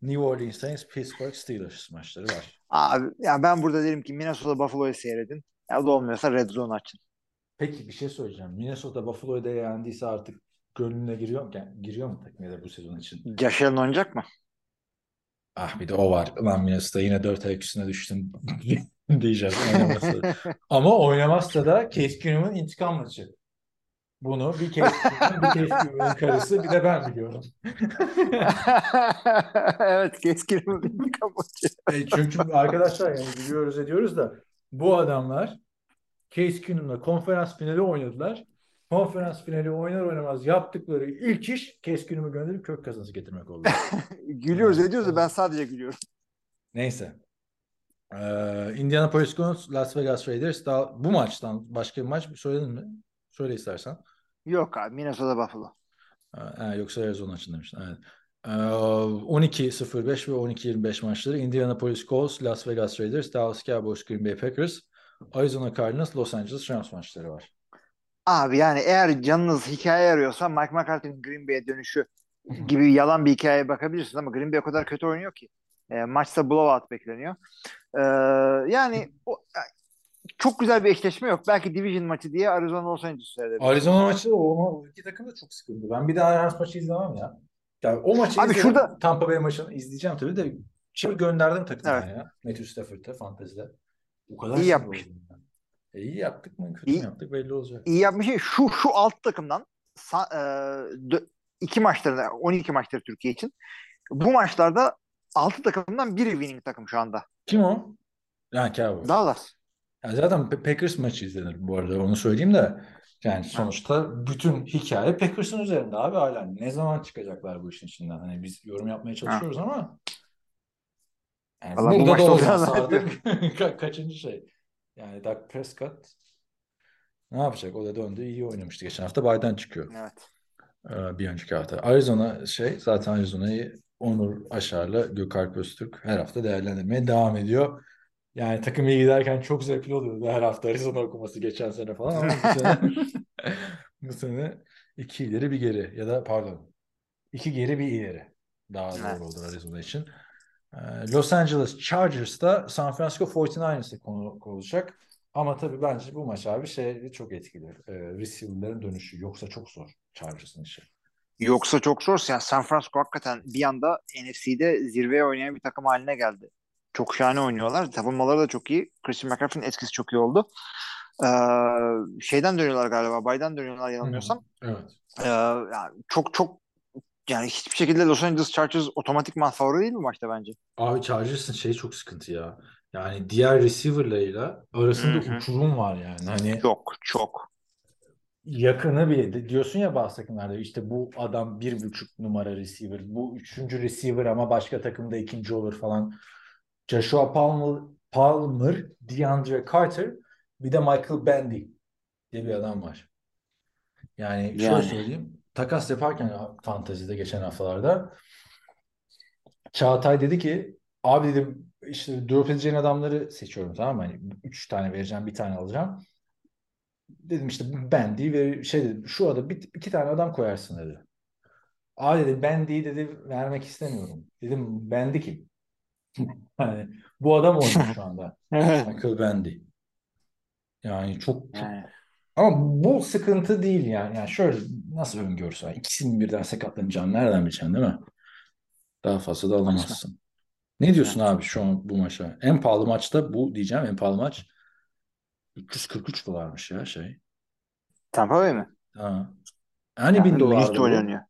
New Orleans Saints, Pittsburgh Steelers maçları var. Abi ya ben burada derim ki Minnesota Buffalo'yu seyredin. Ya da olmuyorsa Red Zone açın. Peki bir şey söyleyeceğim. Minnesota Buffalo'yu da yendiyse artık gönlüne giriyor mu? Yani giriyor mu takmaya bu sezon için? Allen oynayacak mı? Ah bir de o var. Ulan Minnesota yine dört ayak üstüne düştün diyeceğiz. Oynamazsa. Ama oynamazsa da Case Keenum'un intikam maçı. Bunu bir Keenum, bir Keenum'un karısı bir de ben biliyorum. evet keskin bir kapatı. E, çünkü arkadaşlar yani biliyoruz ediyoruz da bu adamlar Case Keenum'la konferans finali oynadılar. Konferans finali oynar oynamaz yaptıkları ilk iş Case Keenum'u gönderip kök kazansı getirmek oldu. Gülüyoruz ediyoruz da ben sadece gülüyorum. Neyse. Ee, Indianapolis Colts, Las Vegas Raiders. Daha bu maçtan başka bir maç söyledin mi? Söyle istersen. Yok abi Minnesota Buffalo. Ha, yoksa Arizona için demiştin. Evet. Ee, 12-05 ve 12-25 maçları. Indianapolis Colts, Las Vegas Raiders, Dallas Cowboys, Green Bay Packers, Arizona Cardinals, Los Angeles Rams maçları var. Abi yani eğer canınız hikaye arıyorsa Mike McCarthy'nin Green Bay'e dönüşü gibi yalan bir hikayeye bakabilirsiniz ama Green Bay o kadar kötü oynuyor ki. E, maçta blowout bekleniyor. E, yani o, çok güzel bir eşleşme yok. Belki Division maçı diye Arizona Los Angeles. Arizona maçı o, o iki takım da çok sıkıntı. Ben bir daha Rams maçı izlemem ya. Yani o maçı Abi izlerim. şurada- Tampa Bay maçını izleyeceğim tabii de şimdi gönderdim takımına Evet. ya. Matthew Stafford'a fantezide. O kadar İyi yapmış. E, iyi yaptık mı kötü İyi- mü yaptık belli olacak. İyi yapmış şey şu şu alt takımdan sa- e, dö- iki maçları 12 maçları Türkiye için. Bu maçlarda 6 takımdan biri winning takım şu anda. Kim o? Yani Cowboys. Dallas. Yani zaten Packers maçı izlenir bu arada onu söyleyeyim de. Yani sonuçta bütün hikaye Packers'ın üzerinde abi hala. Ne zaman çıkacaklar bu işin içinden? Hani biz yorum yapmaya çalışıyoruz ama yani Vallahi bu burada da artık ka- kaçıncı şey. Yani Dak Prescott ne yapacak? O da döndü iyi oynamıştı geçen hafta. Bay'dan çıkıyor. Evet. Ee, bir önceki hafta. Arizona şey zaten Arizona'yı Onur Aşar'la Gökalp Öztürk her hafta değerlendirmeye devam ediyor. Yani takım iyi giderken çok zevkli oluyordu her hafta Arizona okuması geçen sene falan ama bu sene bu sene iki ileri bir geri ya da pardon iki geri bir ileri daha Evet. doğru olur Arizona için. Ee, Los Angeles Chargers'ta San Francisco 49ers'e konu olacak. Ama tabii bence bu maç abi şey çok etkili. Ee, receiver'ların dönüşü. Yoksa çok zor Chargers'ın işi. Yoksa çok zor. Yani San Francisco hakikaten bir anda NFC'de zirveye oynayan bir takım haline geldi. Çok şahane oynuyorlar. Savunmaları da çok iyi. Christian McCaffrey'nin etkisi çok iyi oldu. Ee, şeyden dönüyorlar galiba. Bay'dan dönüyorlar yanılmıyorsam. Evet. Ee, yani çok çok yani hiçbir şekilde Los Angeles Chargers otomatikman favori değil bu maçta bence. Abi Chargers'ın şey çok sıkıntı ya. Yani diğer receiver'larıyla arasında Hı hı. uçurum var yani. Hani Çok çok. yakını bile diyorsun ya bazı takımlarda işte bu adam bir buçuk numara receiver, bu üçüncü receiver ama başka takımda ikinci olur falan. Joshua Palmer, Palmer, DeAndre Carter, bir de Michael Bandy diye bir adam var. Yani şöyle Yani. söyleyeyim, takas yaparken fantezide geçen haftalarda Çağatay dedi ki abi dedim işte drop edeceğin adamları seçiyorum tamam mı? Hani üç tane vereceğim bir tane alacağım. Dedim işte Bendy ve şey dedim şu ada bir, iki tane adam koyarsın dedi. Abi dedi Bendy'yi dedi vermek istemiyorum. Dedim Bendy kim? Yani bu adam oynuyor şu anda. Michael Bendy. Yani çok, çok ama bu sıkıntı değil yani. Yani şöyle nasıl öngörüsü var? İkisinin birden sakatlanacağını nereden bileceksin değil mi? Daha fazla da alamazsın. Ne diyorsun abi şu an bu maça? En pahalı maçta bu diyeceğim. En pahalı maç 343 dolarmış ya şey. Tampa Bay mi? Ha. Hani Yani bin dolardı Münih'te bu. oynanıyor.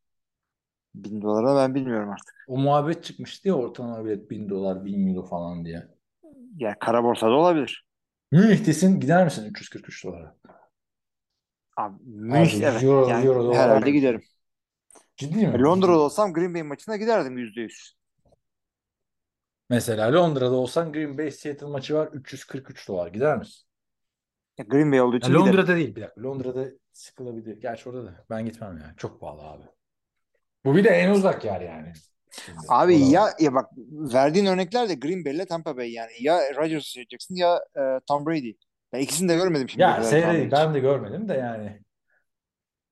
Bin dolara ben bilmiyorum artık. O muhabbet çıkmıştı ya ortalama bilet 1000 dolar 1000 euro falan diye. Yani kara borsada olabilir. Münih'tesin gider misin 343 dolara? Abi Münih Abi, evet. euro- yani euro dolar herhalde giderim. Ciddi mi? Londra'da olsam Green Bay maçına giderdim %100. Mesela Londra'da olsan Green Bay Seattle maçı var 343 dolar gider misin? Ya Green Bay olduğu Ya için giderim. Londra'da değil bir dakika. Londra'da sıkılabilir. Gerçi orada da ben gitmem ya. Çok pahalı abi. Bu bir de en uzak yer yani. Şimdi, Abi orada- ya ya bak verdiğin örnekler de Green Bay ile Tampa Bay yani. Ya Rodgers'ı seyredeceksin ya e, Tom Brady. Ben ikisini de görmedim şimdi. Ya seyredeyim ben de görmedim de yani.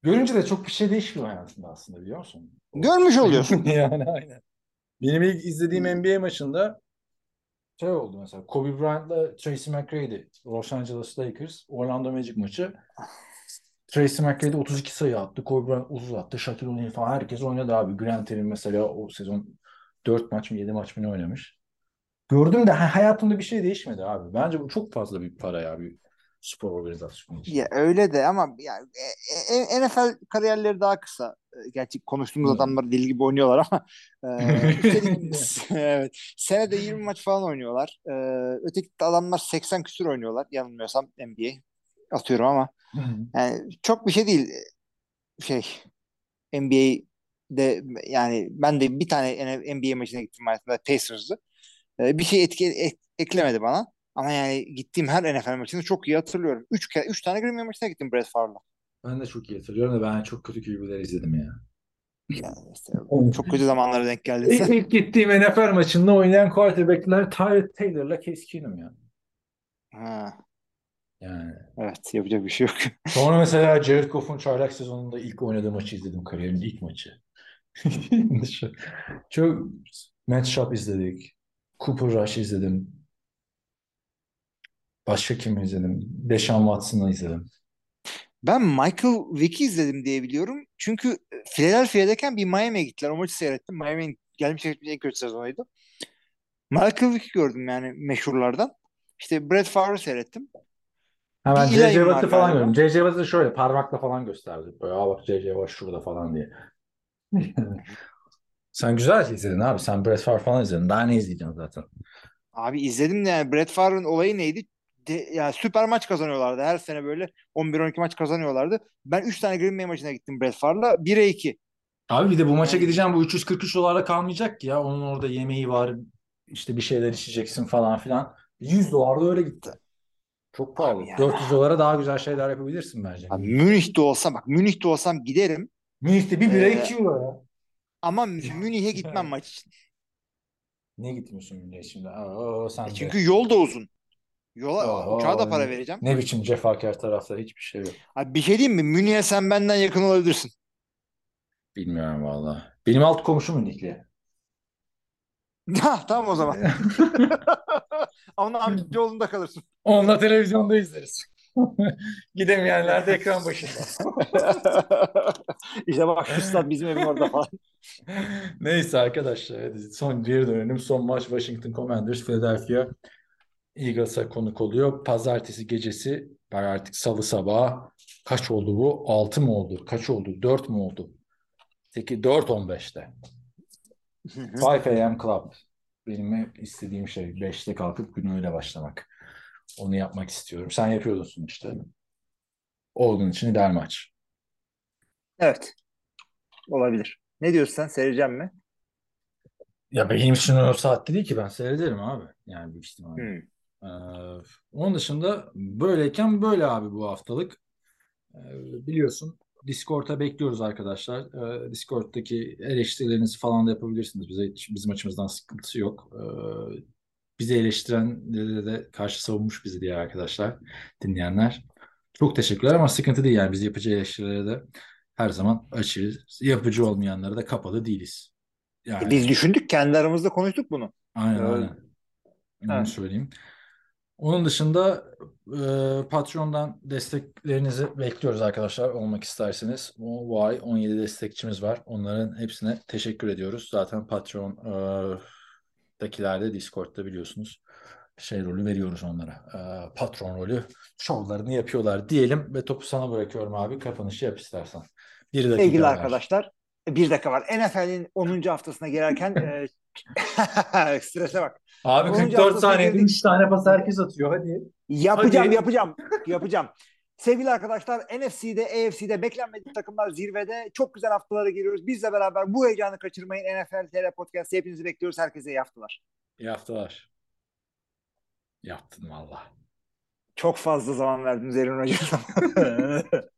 Görünce de çok bir şey değişmiyor hayatında aslında biliyor musun? Görmüş oluyorsun. yani aynen. Benim ilk izlediğim NBA maçında şey oldu mesela Kobe Bryant'la Tracy McGrady Los Angeles Lakers Orlando Magic maçı Tracy McGrady 32 sayı attı. Kobe Bryant 30 attı. Shaquille O'Neal falan herkes oynadı abi. Grant Hill mesela o sezon 4 maç mı 7 maç mı ne oynamış. Gördüm de ha- hayatımda bir şey değişmedi abi. Bence bu çok fazla bir para ya bir spor organizasyonu için. Ya öyle de ama yani e, e, NFL kariyerleri daha kısa. E, Gerçi konuştuğumuz Hı. adamlar deli gibi oynuyorlar ama e, üstelik evet, senede 20 maç falan oynuyorlar. E, öteki adamlar 80 küsur oynuyorlar yanılmıyorsam NBA. Atıyorum ama Hı hı. yani çok bir şey değil. Şey NBA'de yani ben de bir tane NBA maçına gittim hayatımda Pacers'ı. E, bir şey etki, ek- eklemedi bana. Ama yani gittiğim her NFL maçını çok iyi hatırlıyorum. Üç, kere, üç tane Green Bay maçına gittim Brett Favre'la. Ben de çok iyi hatırlıyorum da ben çok kötü QB'ler izledim ya. Yani işte çok kötü zamanlara denk geldin İlk, ilk gittiğim NFL maçında oynayan quarterback'ler Tyrod Taylor'la Case Keenum ya. Ha, Yani. evet yapacak bir şey yok. Sonra mesela Jared Goff'un çaylak sezonunda ilk oynadığı maçı izledim. Kariyerimin ilk maçı. Çok matchup izledik. Cooper Rush izledim. Başka kimi izledim? Deshaun Watson'ı izledim. Ben Michael Vick'i izledim diye biliyorum. Çünkü Philadelphia'dayken bir Miami'ye gittiler. O maçı seyrettim. Miami'nin gelmiş geçmiş en kötü sezonuydu. Michael Vick gördüm yani meşhurlardan. İşte Brett Favre seyrettim. Hemen Bir J.J. ilayım var Watt'ı falan galiba. gördüm. J.J. Watt'ı şöyle parmakla falan gösterdi. Böyle Aa bak J.J. Watt şurada falan diye. Sen güzel izledin abi. Sen Brett Favre falan izledin. Daha ne izleyeceksin zaten? Abi izledim de yani Brett Favre'ın olayı neydi? De, yani süper maç kazanıyorlardı. Her sene böyle 11-12 maç kazanıyorlardı. Ben 3 tane Green Bay maçına gittim Brett Favre'la. 1'e 2. Abi bir de bu maça gideceğim bu 343 dolarla kalmayacak ki ya. Onun orada yemeği var. işte bir şeyler içeceksin falan filan. 100 dolar da öyle gitti. Çok pahalı. yani. 400 dolara daha güzel şeyler yapabilirsin bence. Abi Münih'te olsam bak Münih'te olsam giderim. Münih'te bir bira Ee, 2 euro ya. Ama Münih'e gitmem maç için. Niye gitmiyorsun Münih'e şimdi? Aa, sen E de. çünkü yol da uzun. Yola, Aa, uçağa da para vereceğim. Ne biçim cefakar tarafta hiçbir şey yok. Abi bir şey diyeyim mi? Münih'e sen benden yakın olabilirsin. Bilmiyorum valla. Benim alt komşum Münihli. Ha, tamam o zaman. Ama amcaoğlunda kalırsın. Onunla televizyonda izleriz. Gidemeyenler de ekran başında. işte bak şu stat bizim evin orada falan. Neyse arkadaşlar hadi son geri dönelim. Son maç Washington Commanders Philadelphia Eagles'a konuk oluyor. Pazartesi gecesi ben artık salı sabahı kaç oldu bu? 6 mı oldu? Kaç oldu? 4 mü oldu? 8, 4.15'te. 5 a.m. Club. Benim istediğim şey 5'te kalkıp günü öyle başlamak. Onu yapmak istiyorum. Sen yapıyorsun işte. Olduğun için ideal maç. evet. Olabilir. Ne diyorsun sen? Seyredeceğim mi? Ya benim için o saatte değil ki ben seyrederim abi. Yani büyük ihtimalle. Hmm. Ee, onun dışında böyleyken böyle abi bu haftalık. Ee, biliyorsun Discord'a bekliyoruz arkadaşlar. Ee, Discord'daki eleştirilerinizi falan da yapabilirsiniz. Bize bizim açımızdan sıkıntısı yok. Ee, bizi eleştirenlere de karşı savunmuş bizi diğer arkadaşlar, dinleyenler. Çok teşekkürler ama sıkıntı değil yani biz yapıcı eleştirilere de her zaman açığız. Yapıcı olmayanlara da kapalı değiliz. Yani E, Biz düşündük kendi aramızda konuştuk bunu. Aynen Evet. aynen. Onu Evet. söyleyeyim. Onun dışında e, Patreon'dan desteklerinizi bekliyoruz arkadaşlar olmak isterseniz. O, bu ay 17 destekçimiz var. Onların hepsine teşekkür ediyoruz. Zaten Patreon e, Discord'da biliyorsunuz şey rolü veriyoruz onlara. Ee, patron rolü şovlarını yapıyorlar diyelim ve topu sana bırakıyorum abi. Kapanışı yap istersen. Bir dakika Sevgili var. arkadaşlar bir dakika var. NFL'in 10. haftasına girerken e, strese bak. Abi 10. 44 haftasına saniyede girdik. 3 tane pas herkes atıyor hadi. Yapacağım, Hadi. yapacağım, yapacağım. Sevgili arkadaşlar, NFC'de, AFC'de beklenmedik takımlar zirvede. Çok güzel haftalara giriyoruz. Bizle beraber bu heyecanı kaçırmayın. NFL TR Podcast hepinizi bekliyoruz. Herkese iyi haftalar. İyi haftalar. Yaptın valla. Çok fazla zaman verdiniz Erin Hocam.